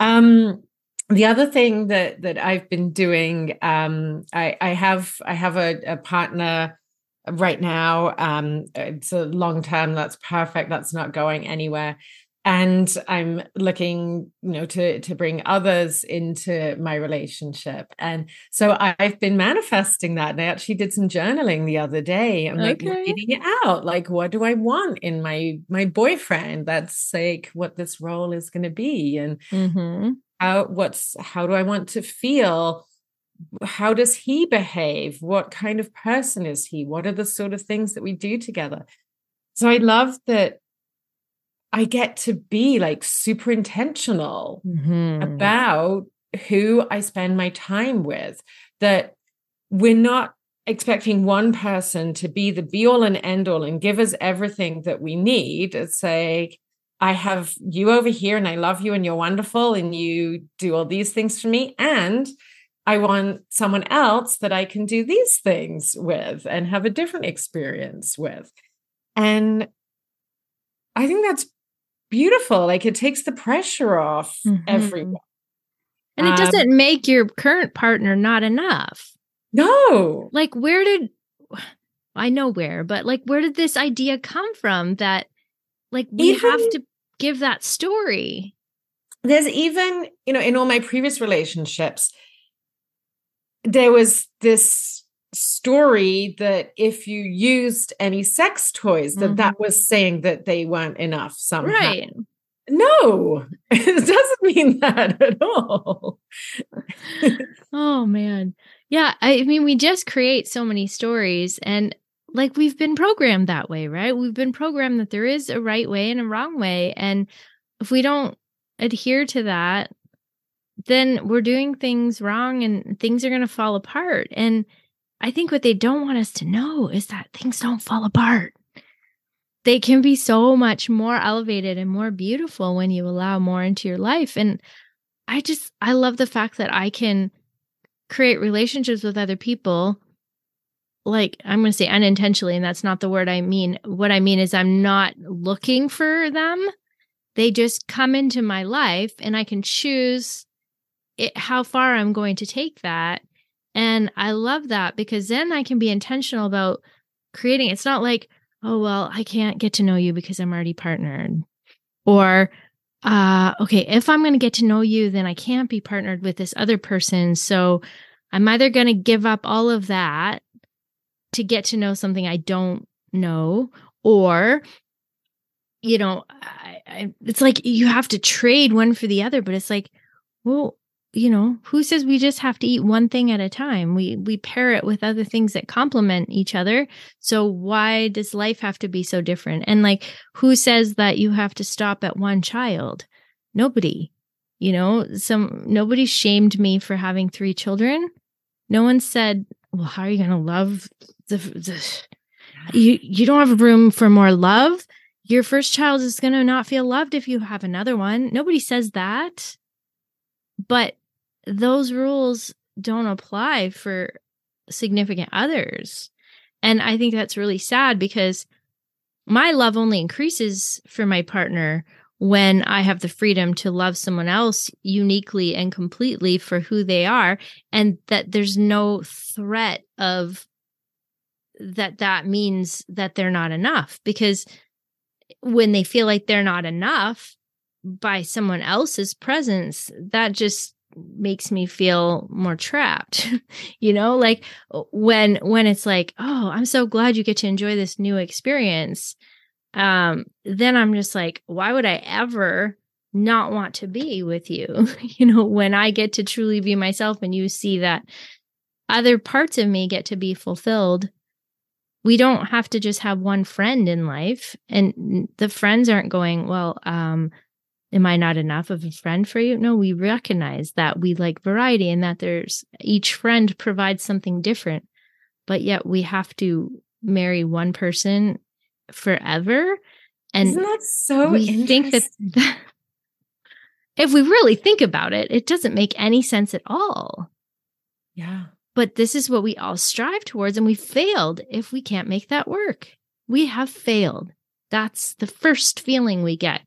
Um the other thing that that i've been doing um i i have i have a, a partner right now um it's a long term that's perfect that's not going anywhere and i'm looking you know to to bring others into my relationship. And so i've been manifesting that. And i actually did some journaling the other day. I'm like reading it out. Like what do i want in my my boyfriend that's like what this role is going to be? And mm-hmm. how what's how do i want to feel? How does he behave? What kind of person is he? What are the sort of things that we do together? So i love that I get to be like super intentional mm-hmm. about who I spend my time with. That we're not expecting one person to be the be all and end all and give us everything that we need. It's like, I have you over here and I love you and you're wonderful and you do all these things for me. And I want someone else that I can do these things with and have a different experience with. And I think that's beautiful. Like it takes the pressure off mm-hmm. everyone. And it um, doesn't make your current partner not enough. No. Like where did I know where, but like where did this idea come from that like we even, have to give that story? There's even, you know, in all my previous relationships, there was this story that if you used any sex toys that mm-hmm. that was saying that they weren't enough somehow. Right. No it doesn't mean that at all. Oh man. Yeah i mean we just create so many stories and like we've been programmed that way right? We've been programmed that there is a right way and a wrong way and if we don't adhere to that then we're doing things wrong and things are going to fall apart and I think what they don't want us to know is that things don't fall apart. They can be so much more elevated and more beautiful when you allow more into your life. And I just, I love the fact that I can create relationships with other people. Like, I'm going to say unintentionally, and that's not the word I mean. What I mean is, I'm not looking for them. They just come into my life, and I can choose it, how far I'm going to take that and I love that because then I can be intentional about creating. It's not like, oh, well, I can't get to know you because I'm already partnered. Or, uh, okay, if I'm going to get to know you, then I can't be partnered with this other person. So I'm either going to give up all of that to get to know something I don't know, or, you know, I, I, it's like you have to trade one for the other, but it's like, well, you know, who says we just have to eat one thing at a time? We we pair it with other things that complement each other. So why does life have to be so different? And like who says that you have to stop at one child? Nobody. You know, some nobody shamed me for having three children. No one said, "Well, how are you going to love the, the you you don't have room for more love?" Your first child is going to not feel loved if you have another one. Nobody says that. But those rules don't apply for significant others. And I think that's really sad because my love only increases for my partner when I have the freedom to love someone else uniquely and completely for who they are, and that there's no threat of that that means that they're not enough. Because when they feel like they're not enough by someone else's presence, that just makes me feel more trapped you know? Like when when it's like oh i'm so glad you get to enjoy this new experience um then i'm just like why would i ever not want to be with you? You know when i get to truly be myself and you see that other parts of me get to be fulfilled we don't have to just have one friend in life and the friends aren't going well um am I not enough of a friend for you? No, we recognize that we like variety and that there's each friend provides something different, but yet we have to marry one person forever. And Isn't that so we think that, that if we really think about it, it doesn't make any sense at all. Yeah. But this is what we all strive towards, and we failed if we can't make that work. We have failed. That's the first feeling we get.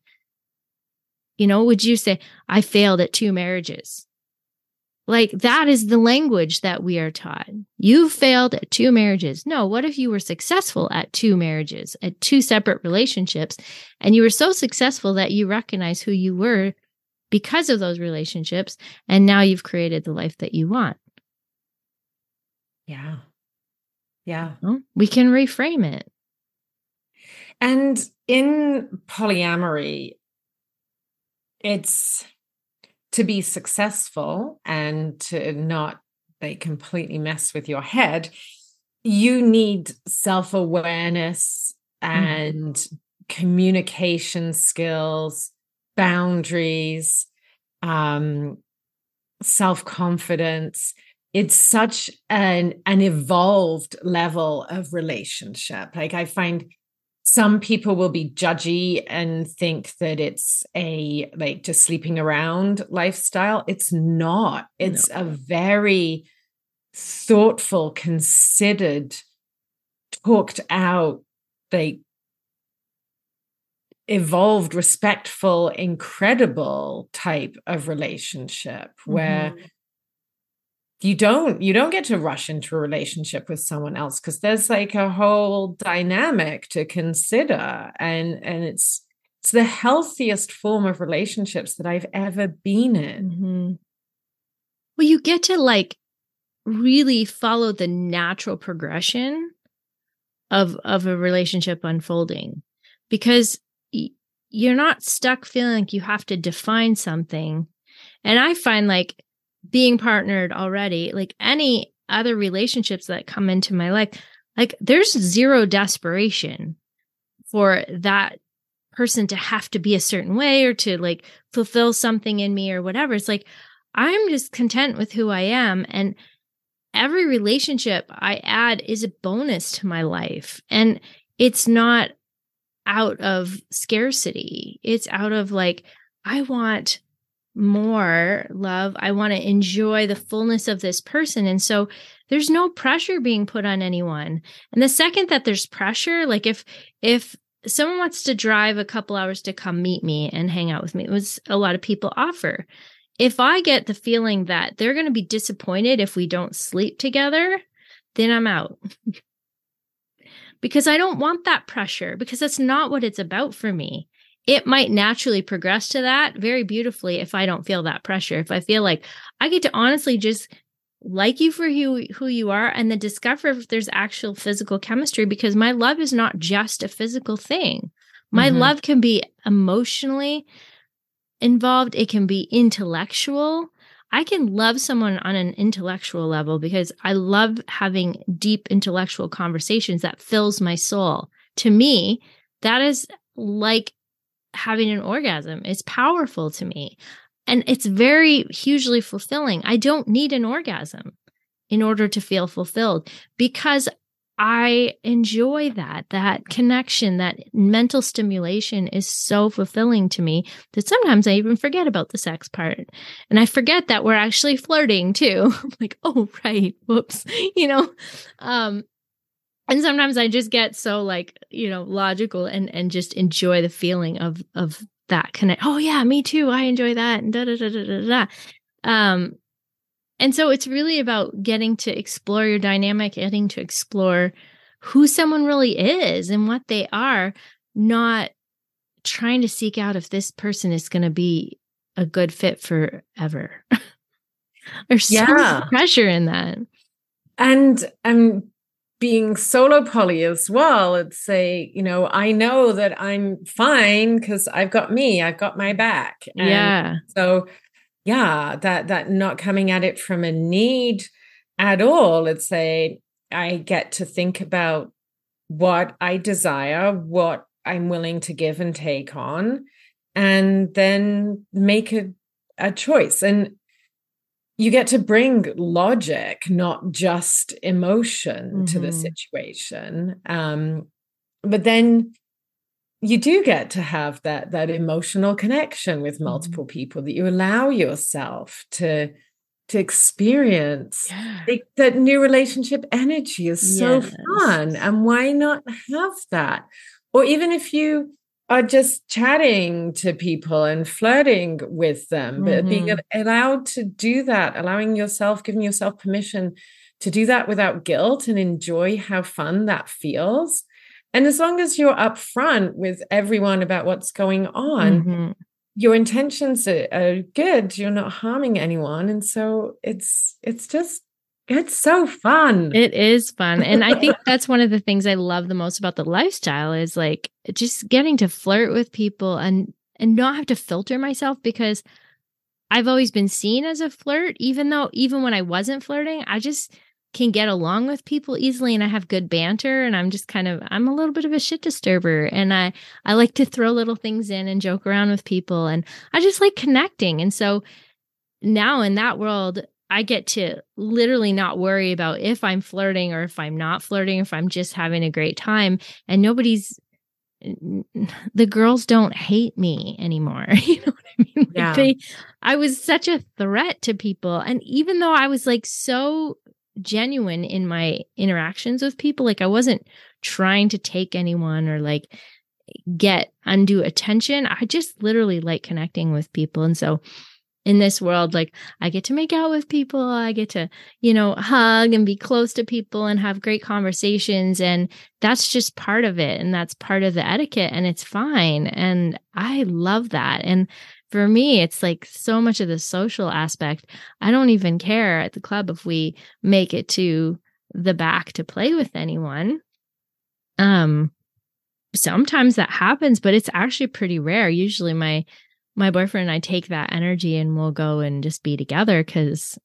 You know, would you say, I failed at two marriages? Like that is the language that we are taught. You failed at two marriages. No, what if you were successful at two marriages, at two separate relationships, and you were so successful that you recognize who you were because of those relationships, and now you've created the life that you want? Yeah. Yeah. Well, we can reframe it. And in polyamory, it's to be successful and to not like completely mess with your head you need self-awareness mm-hmm. and mm-hmm. communication skills boundaries um self-confidence it's such an an evolved level of relationship like i find some people will be judgy and think that it's a like just sleeping around lifestyle it's not it's no. a very thoughtful considered talked out like evolved respectful incredible type of relationship mm-hmm. where you don't you don't get to rush into a relationship with someone else because there's like a whole dynamic to consider and and it's it's the healthiest form of relationships that I've ever been in. Mm-hmm. Well, you get to like really follow the natural progression of of a relationship unfolding because you're not stuck feeling like you have to define something. And I find like being partnered already, like any other relationships that come into my life, like there's zero desperation for that person to have to be a certain way or to like fulfill something in me or whatever. It's like I'm just content with who I am. And every relationship I add is a bonus to my life. And it's not out of scarcity, it's out of like, I want more love. I want to enjoy the fullness of this person. And so there's no pressure being put on anyone. And the second that there's pressure, like if, if someone wants to drive a couple hours to come meet me and hang out with me, it was a lot of people offer. If I get the feeling that they're going to be disappointed if we don't sleep together, then I'm out. because I don't want that pressure because that's not what it's about for me it might naturally progress to that very beautifully if I don't feel that pressure. If I feel like I get to honestly just like you for who, who you are and then discover if there's actual physical chemistry because my love is not just a physical thing. My mm-hmm. love can be emotionally involved, it can be intellectual. I can love someone on an intellectual level because I love having deep intellectual conversations that fills my soul. To me, that is like having an orgasm. It's powerful to me. And it's very hugely fulfilling. I don't need an orgasm in order to feel fulfilled because I enjoy that. That connection, that mental stimulation is so fulfilling to me that sometimes I even forget about the sex part. And I forget that we're actually flirting too. like, oh, right. Whoops. You know? Um, and sometimes I just get so like, you know, logical and and just enjoy the feeling of of that connect. Oh yeah, me too. I enjoy that. And da da da da da da. Um, and so it's really about getting to explore your dynamic, getting to explore who someone really is and what they are, not trying to seek out if this person is going to be a good fit forever. There's so yeah. much pressure in that. And um being solo poly as well, it's say, you know, I know that I'm fine because I've got me, I've got my back. And yeah. So yeah that that not coming at it from a need at all it's a i get to think about what i desire what i'm willing to give and take on and then make a, a choice and you get to bring logic not just emotion mm-hmm. to the mm-hmm. situation um, but then you do get to have that that emotional connection with mm-hmm. multiple mm-hmm. people that you allow yourself to to experience yeah. it, that new relationship energy is so yes. fun and why not have that or even if you are just chatting to people and flirting with them mm-hmm. but being mm-hmm. allowed to do that allowing yourself giving yourself permission to do that without guilt and enjoy how fun that feels and as long as you're upfront with everyone about what's going on, mm-hmm. your intentions are, are good. You're not harming anyone. And so it's it's just it's so fun. It is fun. And I think that's one of the things I love the most about the lifestyle is like just getting to flirt with people and and not have to filter myself because I've always been seen as a flirt even though even when I wasn't flirting, I just can get along with people easily and I have good banter and I'm just kind of I'm a little bit of a shit disturber and I I like to throw little things in and joke around with people and I just like connecting and so now in that world I get to literally not worry about if I'm flirting or if I'm not flirting if I'm just having a great time and nobody's the girls don't hate me anymore. you know what I mean? Like yeah. They, I was such a threat to people. And even though I was like so genuine in my interactions with people. Like I wasn't trying to take anyone or like get undue attention. I just literally like connecting with people. And so in this world, like I get to make out with people, I get to, you know, hug and be close to people and have great conversations. And that's just part of it. And that's part of the etiquette. And it's fine. And I love that. And for me, it's like so much of the social aspect. I don't even care at the club if we make it to the back to play with anyone. Um, sometimes that happens, but it's actually pretty rare. Usually my my boyfriend and I take that energy and we'll go and just be together because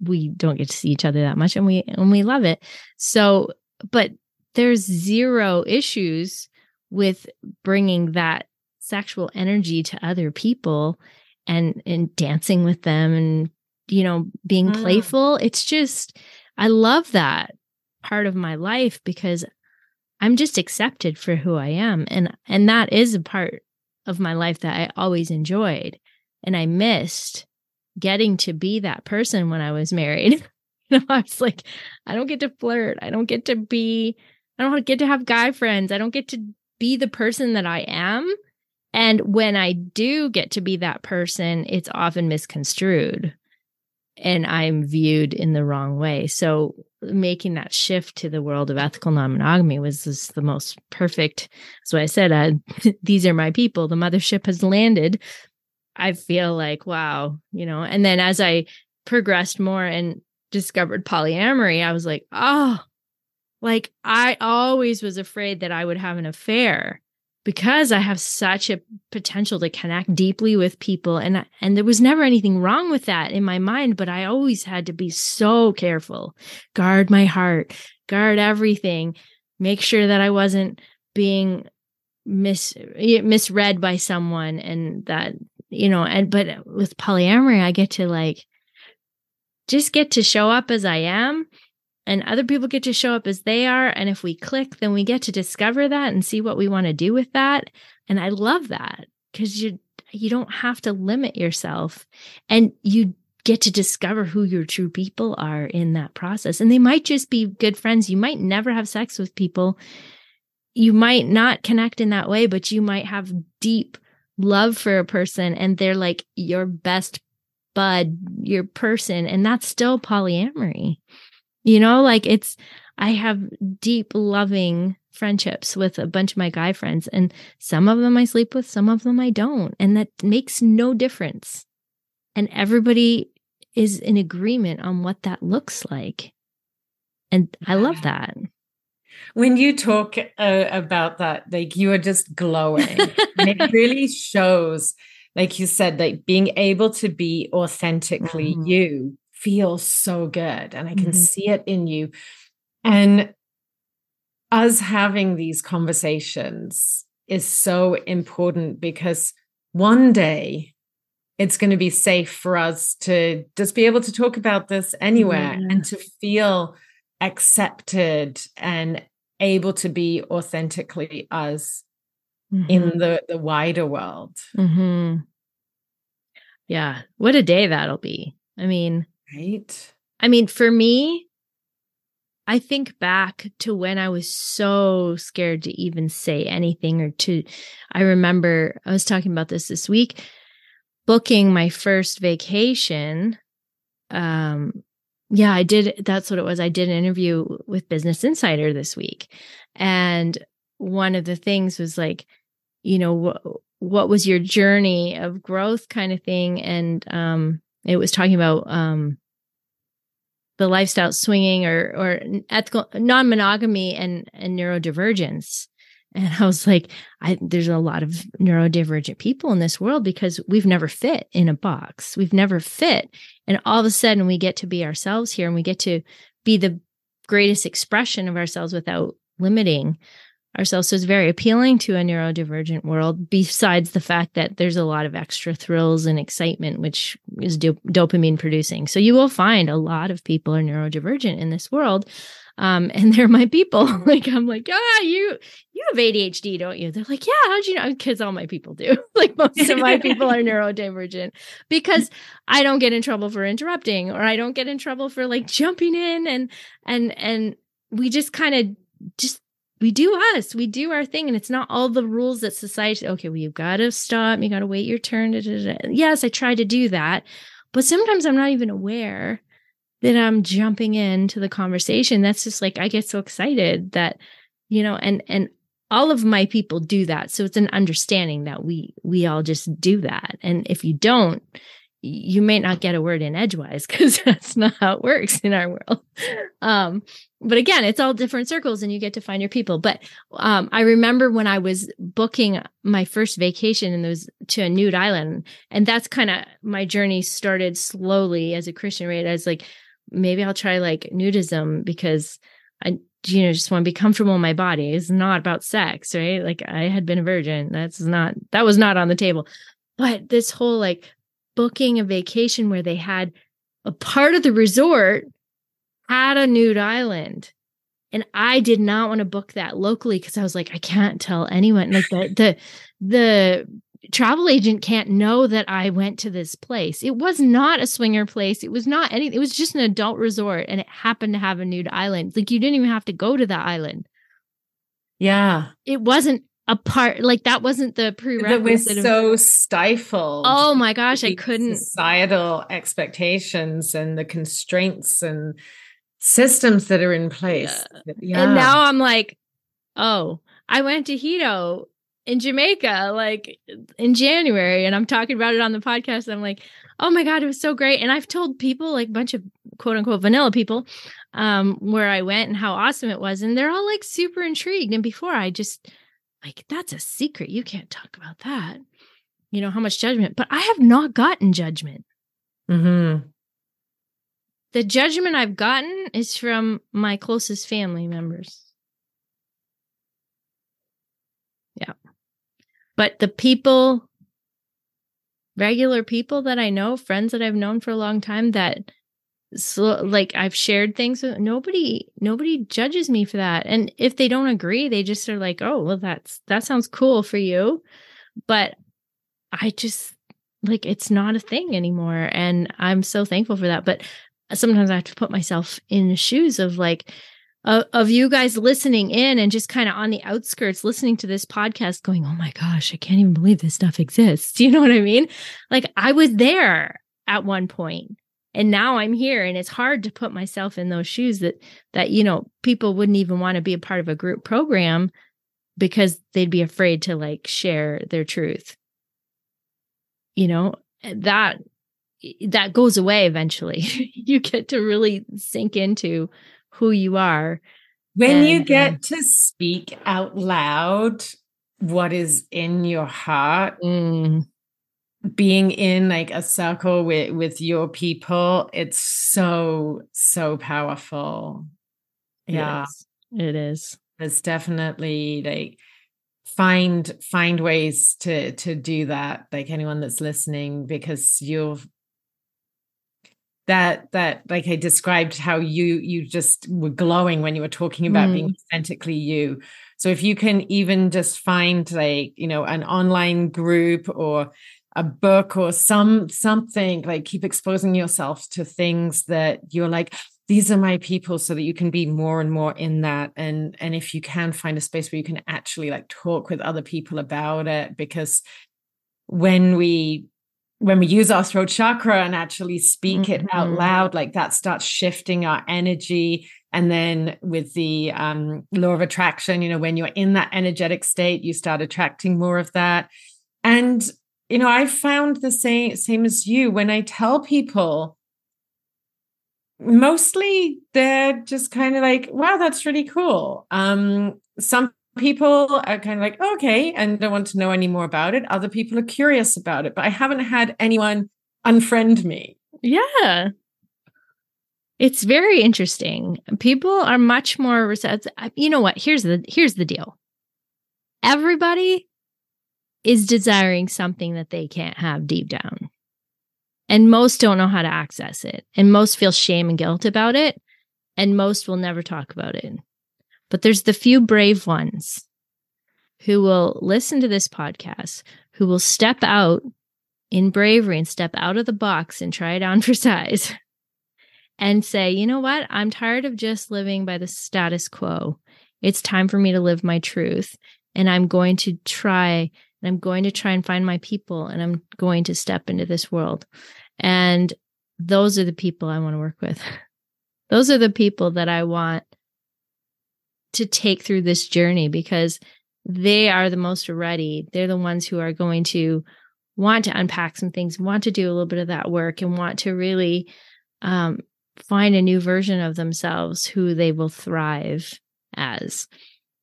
we don't get to see each other that much and we and we love it. So, but there's zero issues with bringing that sexual energy to other people and and dancing with them and you know being mm. playful it's just i love that part of my life because i'm just accepted for who i am and and that is a part of my life that i always enjoyed and i missed getting to be that person when i was married. You know i was like i don't get to flirt. I don't get to be i don't get to have guy friends. I don't get to be the person that i am. And when I do get to be that person, it's often misconstrued and I'm viewed in the wrong way. So making that shift to the world of ethical non-monogamy was just the most perfect. So I said, uh, these are my people. The mothership has landed. I feel like, wow, you know, and then as I progressed more and discovered polyamory, I was like, oh, like I always was afraid that I would have an affair because I have such a potential to connect deeply with people. And and there was never anything wrong with that in my mind but I always had to be so careful. Guard my heart guard everything make sure that I wasn't being mis misread by someone and that you know and but with polyamory I get to like just get to show up as I am and other people get to show up as they are. And if we click then we get to discover that and see what we want to do with that. And I love that cuz you you don't have to limit yourself and you get to discover who your true people are in that process. And they might just be good friends. You might never have sex with people. You might not connect in that way but you might have deep love for a person and they're like your best bud, your person, and that's still polyamory. You know, like it's, I have deep, loving friendships with a bunch of my guy friends, and some of them I sleep with, some of them I don't. And that makes no difference. And everybody is in agreement on what that looks like. And I love that. When you talk uh, about that, like you are just glowing. and it really shows like you said, like being able to be authentically mm-hmm. you feels so good. And I can mm-hmm. see it in you. And us having these conversations is so important because one day it's going to be safe for us to just be able to talk about this anywhere and to feel accepted and able to be authentically us mm-hmm. in the the wider world. Mm-hmm. Yeah, what a day that'll be. I mean, right? I mean, for me, I think back to when I was so scared to even say anything or to I remember I was talking about this this week booking my first vacation um yeah, I did that's what it was. I did an interview with Business Insider this week. And one of the things was like you know what what was your journey of growth kind of thing and um it was talking about um the lifestyle swinging or or ethical non-monogamy and and neurodivergence. And i was like i there's a lot of neurodivergent people in this world because we've never fit in a box. We've never fit. And all of a sudden we get to be ourselves here and we get to be the greatest expression of ourselves without limiting ourselves. So it's very appealing to a neurodivergent world, besides the fact that there's a lot of extra thrills and excitement, which is do- dopamine producing. So you will find a lot of people are neurodivergent in this world. Um, and they're my people. like I'm like, ah, you you have ADHD, don't you? They're like, yeah, how'd you know? Because all my people do. like most of my people are neurodivergent because I don't get in trouble for interrupting, or I don't get in trouble for like jumping in and and and we just kind of just we do us. We do our thing and it's not all the rules that society okay well you've got to stop you got to wait your turn da, da, da. yes i try to do that but sometimes i'm not even aware that i'm jumping into the conversation. That's just like i get so excited that you know and and all of my people do that. So it's an understanding that we we all just do that. And if you don't you may not get a word in edgewise because that's not how it works in our world. Um, but again, it's all different circles and you get to find your people. But um, I remember when I was booking my first vacation and those to a nude island, and that's kind of my journey started slowly as a Christian, right? I was like, maybe I'll try like nudism because I you know just want to be comfortable in my body. It's not about sex, right? Like I had been a virgin. That's not that was not on the table. But this whole like booking a vacation where they had a part of the resort had a nude island. And I did not want to book that locally because I was like, I can't tell anyone. Like the the the travel agent can't know that I went to this place. It was not a swinger place. It was not any. It was just an adult resort, and it happened to have a nude island. Like you didn't even have to go to the island. Yeah, it wasn't a part like that wasn't the prerequisite. That was so stifled. Oh my gosh, I couldn't. Societal expectations and the constraints and systems that are in place. Yeah. yeah. And now I'm like, oh, I went to Hedo in Jamaica like in January, and I'm talking about it on the podcast. I'm like, oh my god, it was so great. And I've told people like a bunch of quote unquote vanilla people um where I went and how awesome it was, and they're all like super intrigued. And before I just like that's a secret. You can't talk about that. You know, how much judgment, but I have not gotten judgment. Mm-hmm. The judgment I've gotten is from my closest family members. Yeah. But the people, regular people that I know, friends that I've known for a long time that so like I've shared things with nobody nobody judges me for that. And if they don't agree, they just are like, "Oh, well that's that sounds cool for you." But I just like it's not a thing anymore and I'm so thankful for that. But sometimes I have to put myself in the shoes of like uh, of you guys listening in and just kind of on the outskirts listening to this podcast going, "Oh my gosh, I can't even believe this stuff exists." You know what I mean? Like I was there at one point and now i'm here and it's hard to put myself in those shoes that that you know people wouldn't even want to be a part of a group program because they'd be afraid to like share their truth. You know that that goes away eventually. You get to really sink into who you are when and, you get uh, to speak out loud what is in your heart mm being in like a circle with with your people it's so so powerful. Yeah. it is. There's definitely like find find ways to to do that like anyone that's listening because you've that that like i described how you you just were glowing when you were talking about mm. being authentically you. So if you can even just find like you know an online group or a book or some something like keep exposing yourself to things that you're like these are my people so that you can be more and more in that and and if you can find a space where you can actually like talk with other people about it because when we when we use our throat chakra and actually speak mm-hmm. it out mm-hmm. loud like that starts shifting our energy and then with the um, law of attraction you know when you're in that energetic state you start attracting more of that and you know, I found the same same as you when I tell people mostly they're just kind of like, wow, that's really cool. Um, some people are kind of like, okay, and don't want to know any more about it. Other people are curious about it, but I haven't had anyone unfriend me. Yeah. It's very interesting. People are much more receptive. You know what? Here's the here's the deal. Everybody is desiring something that they can't have deep down. And most don't know how to access it. And most feel shame and guilt about it. And most will never talk about it. But there's the few brave ones who will listen to this podcast, who will step out in bravery and step out of the box and try it on for size and say, you know what? I'm tired of just living by the status quo. It's time for me to live my truth. And I'm going to try and I'm going to try and find my people and I'm going to step into this world. And those are the people I want to work with. those are the people that I want to take through this journey because they are the most ready. They're the ones who are going to want to unpack some things, want to do a little bit of that work, and want to really um, find a new version of themselves who they will thrive as.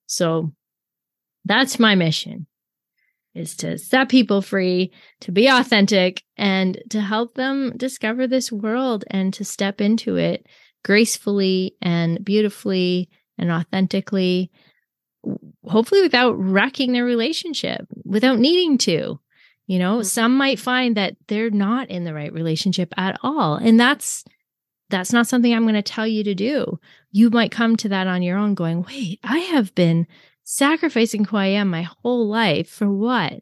So that's my mission is to set people free, to be authentic, and to help them discover this world and to step into it gracefully and beautifully and authentically, hopefully without wrecking their relationship, without needing to. You know, mm-hmm. some might find that they're not in the right relationship at all. And that's that's not something I'm going to tell you to do. You might come to that on your own going, "Wait, I have been sacrificing who I am my whole life for what?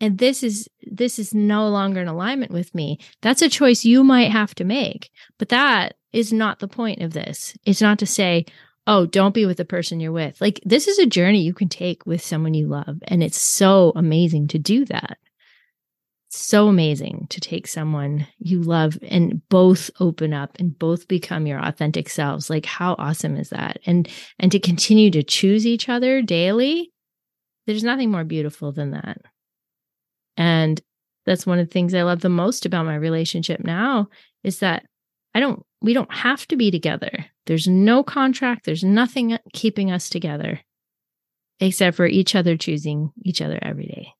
And this is this is no longer in alignment with me. That's a choice you might have to make. But that is not the point of this. It's not to say, oh, don't be with the person you're with. Like this is a journey you can take with someone you love. And it's so amazing to do that so amazing to take someone you love and both open up and both become your authentic selves. Like how awesome is that? And and to continue to choose each other daily there's nothing more beautiful than that. And that's one of the things i love the most about my relationship now is that i don't we don't have to be together. There's no contract. There's nothing keeping us together except for each other choosing each other every day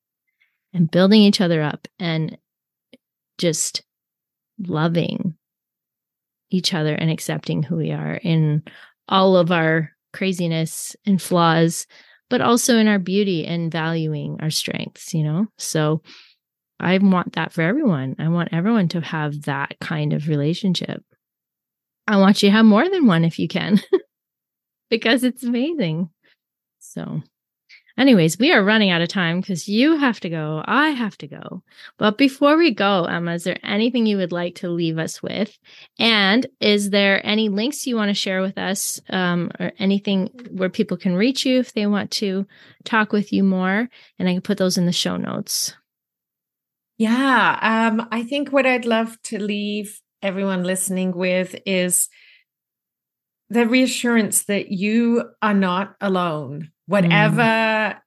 and building each other up and just loving each other and accepting who we are in all of our craziness and flaws, but also in our beauty and valuing our strengths, you know? So I want that for everyone. I want everyone to have that kind of relationship. I want you to have more than one if you can, because it's amazing. So Anyways, we are running out of time because you have to go. I have to go. But before we go, Emma, is there anything you would like to leave us with? And is there any links you want to share with us um, or anything where people can reach you if they want to talk with you more? And I can put those in the show notes. Yeah. Um, I think what I'd love to leave everyone listening with is the reassurance that you are not alone whatever mm.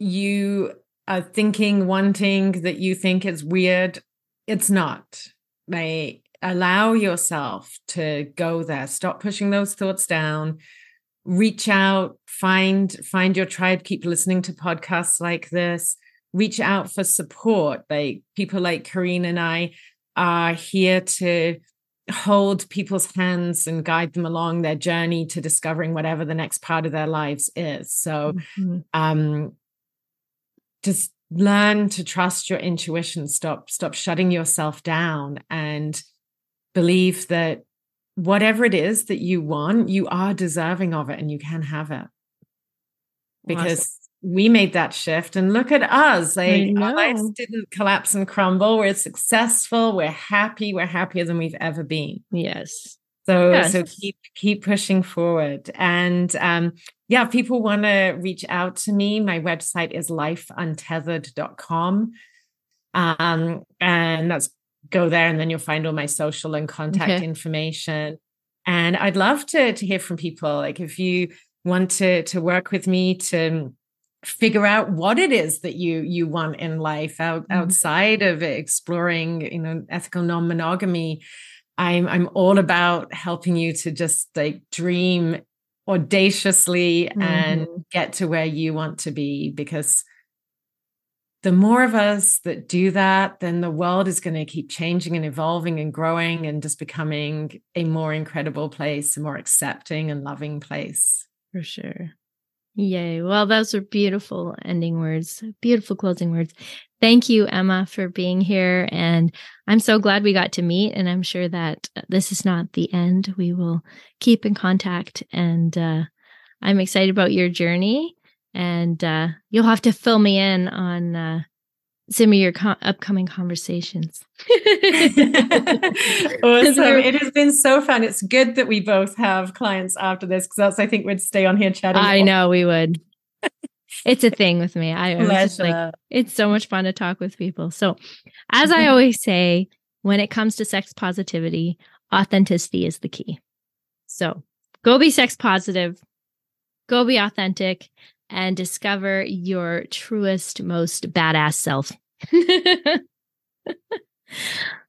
you are thinking, wanting that you think is weird, it's not. Right? Allow yourself to go there. Stop pushing those thoughts down. Reach out, find find your tribe. Keep listening to podcasts like this. Reach out for support. Like people like Corinne and I are here to hold people's hands and guide them along their journey to discovering whatever the next part of their lives is. So, mm-hmm. um, just learn to trust your intuition. Stop, stop shutting yourself down, and believe that whatever it is that you want, you are deserving of it, and you can have it. Because we made that shift and look at us. Like our lives didn't collapse and crumble. We're successful. We're happy. We're happier than we've ever been. Yes. So yes. so keep keep pushing forward. And um yeah if people want to reach out to me my website is lifeuntethered.com um and that's go there and then you'll find all my social and contact okay. information. And i'd love to to hear from people. Like if you want to to work with me to figure out what it is that you you want in life out, mm-hmm. outside of exploring you know ethical non-monogamy i'm i'm all about helping you to just like dream audaciously mm-hmm. and get to where you want to be because the more of us that do that then the world is going to keep changing and evolving and growing and just becoming a more incredible place a more accepting and loving place for sure Yay. Well, those are beautiful ending words, beautiful closing words. Thank you, Emma, for being here. And I'm so glad we got to meet. And I'm sure that this is not the end. We will keep in contact. And uh, I'm excited about your journey. And uh, you'll have to fill me in on uh, some of your co- upcoming conversations. awesome. It has been so fun. It's good that we both have clients after this because else I think we'd stay on here chatting. I more. know we would. it's a thing with me. I was just like, it's so much fun to talk with people. So, as I mm-hmm. always say, when it comes to sex positivity, authenticity is the key. So, go be sex positive, go be authentic, and discover your truest, most badass self.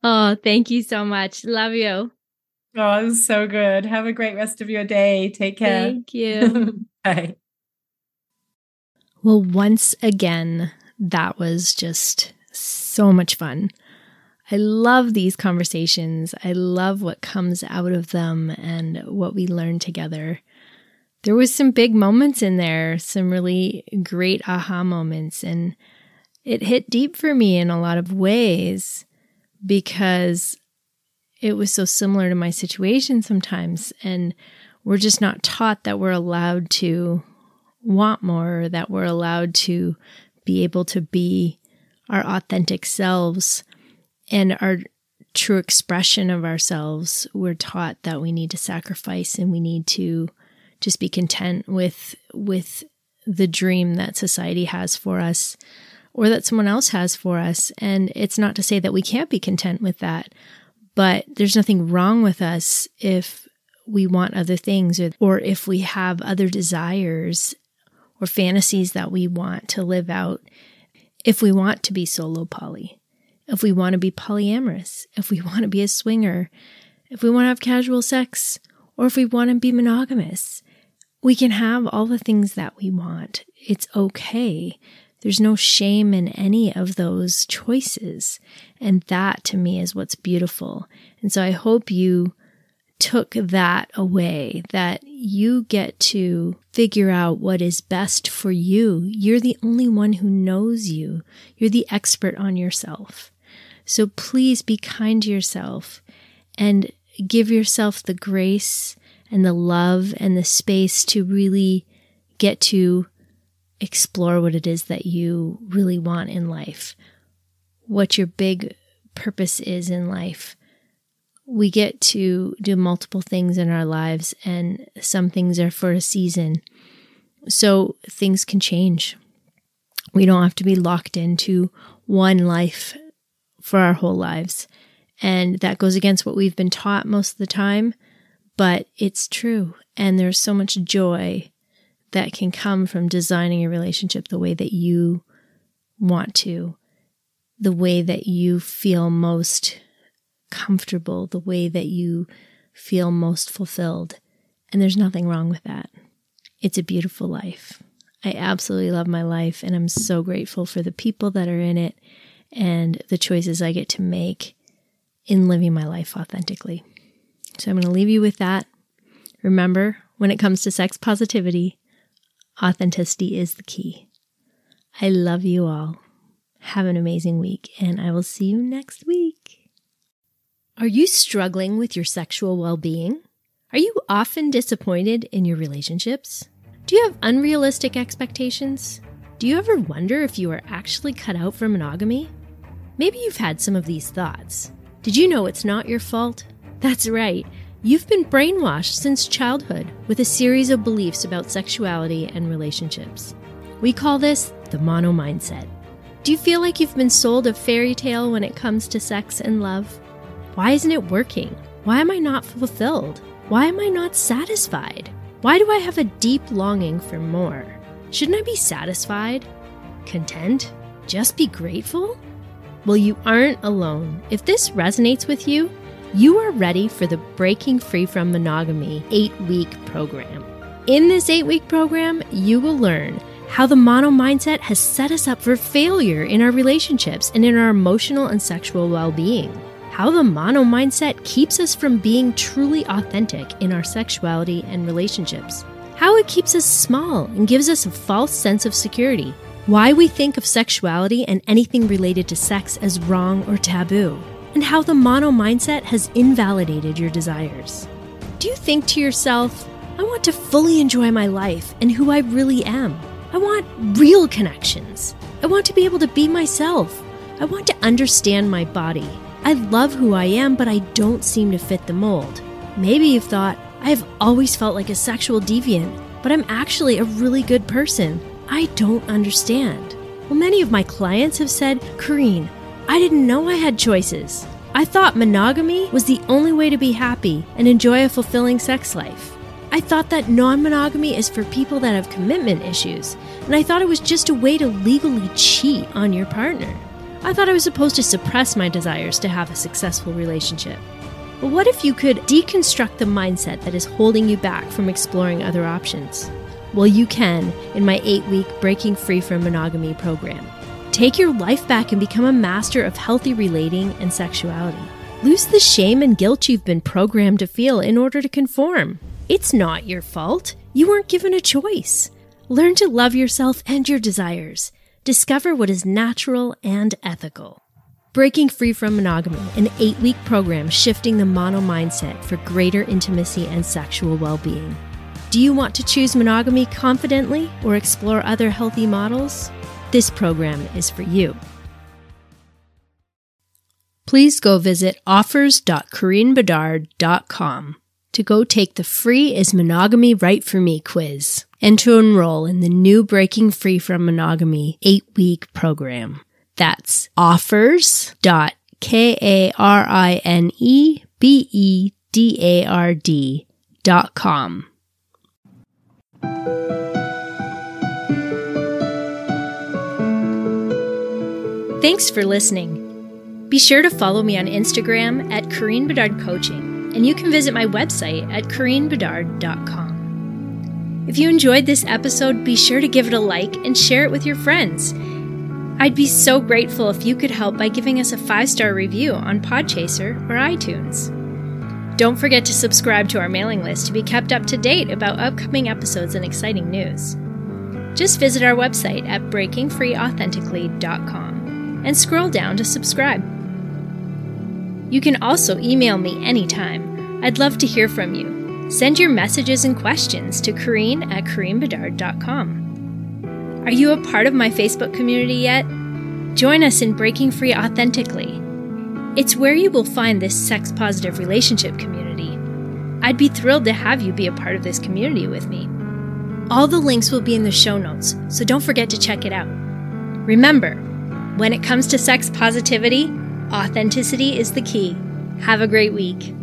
oh, thank you so much. Love you. Oh, it was so good. Have a great rest of your day. Take care. Thank you. Bye. Well, once again, that was just so much fun. I love these conversations. I love what comes out of them and what we learn together there was some big moments in there, some really great aha moments and it hit deep for me in a lot of ways because it was so similar to my situation sometimes and we're just not taught that we're allowed to want more, that we're allowed to be able to be our authentic selves and our true expression of ourselves. We're taught that we need to sacrifice and we need to just be content with with the dream that society has for us or that someone else has for us. And it's not to say that we can't be content with that but there's nothing wrong with us if we want other things or, or if we have other desires or fantasies that we want to live out. If we want to be solo poly if we want to be polyamorous if we want to be a swinger if we want to have casual sex or if we want to be monogamous we can have all the things that we want. It's okay. There's no shame in any of those choices. And that to me is what's beautiful. And so I hope you took that away, that you get to figure out what is best for you. You're the only one who knows you. You're the expert on yourself. So please be kind to yourself and give yourself the grace and the love and the space to really get to explore what it is that you really want in life, what your big purpose is in life. We get to do multiple things in our lives, and some things are for a season. So things can change. We don't have to be locked into one life for our whole lives. And that goes against what we've been taught most of the time, but it's true. And there's so much joy that can come from designing a relationship the way that you want to, the way that you feel most comfortable, the way that you feel most fulfilled. And there's nothing wrong with that. It's a beautiful life. I absolutely love my life, and I'm so grateful for the people that are in it and the choices I get to make in living my life authentically. So I'm going to leave you with that. Remember, when it comes to sex positivity, authenticity is the key. I love you all. Have an amazing week, and I will see you next week. Are you struggling with your sexual well being? Are you often disappointed in your relationships? Do you have unrealistic expectations? Do you ever wonder if you are actually cut out for monogamy? Maybe you've had some of these thoughts. Did you know it's not your fault? That's right. You've been brainwashed since childhood with a series of beliefs about sexuality and relationships. We call this the mono mindset. Do you feel like you've been sold a fairy tale when it comes to sex and love? Why isn't it working? Why am I not fulfilled? Why am I not satisfied? Why do I have a deep longing for more? Shouldn't I be satisfied? Content? Just be grateful? Well, you aren't alone. If this resonates with you, you are ready for the Breaking Free from Monogamy eight week program. In this eight week program, you will learn how the mono mindset has set us up for failure in our relationships and in our emotional and sexual well being. How the mono mindset keeps us from being truly authentic in our sexuality and relationships. How it keeps us small and gives us a false sense of security. Why we think of sexuality and anything related to sex as wrong or taboo and how the mono mindset has invalidated your desires. Do you think to yourself, I want to fully enjoy my life and who I really am? I want real connections. I want to be able to be myself. I want to understand my body. I love who I am, but I don't seem to fit the mold. Maybe you've thought, I have always felt like a sexual deviant, but I'm actually a really good person. I don't understand. Well, many of my clients have said, Corinne, I didn't know I had choices. I thought monogamy was the only way to be happy and enjoy a fulfilling sex life. I thought that non monogamy is for people that have commitment issues, and I thought it was just a way to legally cheat on your partner. I thought I was supposed to suppress my desires to have a successful relationship. But what if you could deconstruct the mindset that is holding you back from exploring other options? Well, you can in my eight week Breaking Free from Monogamy program. Take your life back and become a master of healthy relating and sexuality. Lose the shame and guilt you've been programmed to feel in order to conform. It's not your fault. You weren't given a choice. Learn to love yourself and your desires. Discover what is natural and ethical. Breaking Free from Monogamy, an eight week program shifting the mono mindset for greater intimacy and sexual well being. Do you want to choose monogamy confidently or explore other healthy models? This program is for you. Please go visit offers.corinnebedard.com to go take the free Is Monogamy Right for Me quiz and to enroll in the new Breaking Free from Monogamy eight week program. That's offers.k-a-r-i-n-e-b-e-d-a-r-d.com. Thanks for listening. Be sure to follow me on Instagram at Corinne Bedard Coaching, and you can visit my website at CorinneBedard.com. If you enjoyed this episode, be sure to give it a like and share it with your friends. I'd be so grateful if you could help by giving us a five star review on Podchaser or iTunes. Don't forget to subscribe to our mailing list to be kept up to date about upcoming episodes and exciting news. Just visit our website at breakingfreeauthentically.com and scroll down to subscribe. You can also email me anytime. I'd love to hear from you. Send your messages and questions to Corinne at CorinneBedard.com. Are you a part of my Facebook community yet? Join us in Breaking Free Authentically. It's where you will find this sex positive relationship community. I'd be thrilled to have you be a part of this community with me. All the links will be in the show notes, so don't forget to check it out. Remember, when it comes to sex positivity, authenticity is the key. Have a great week.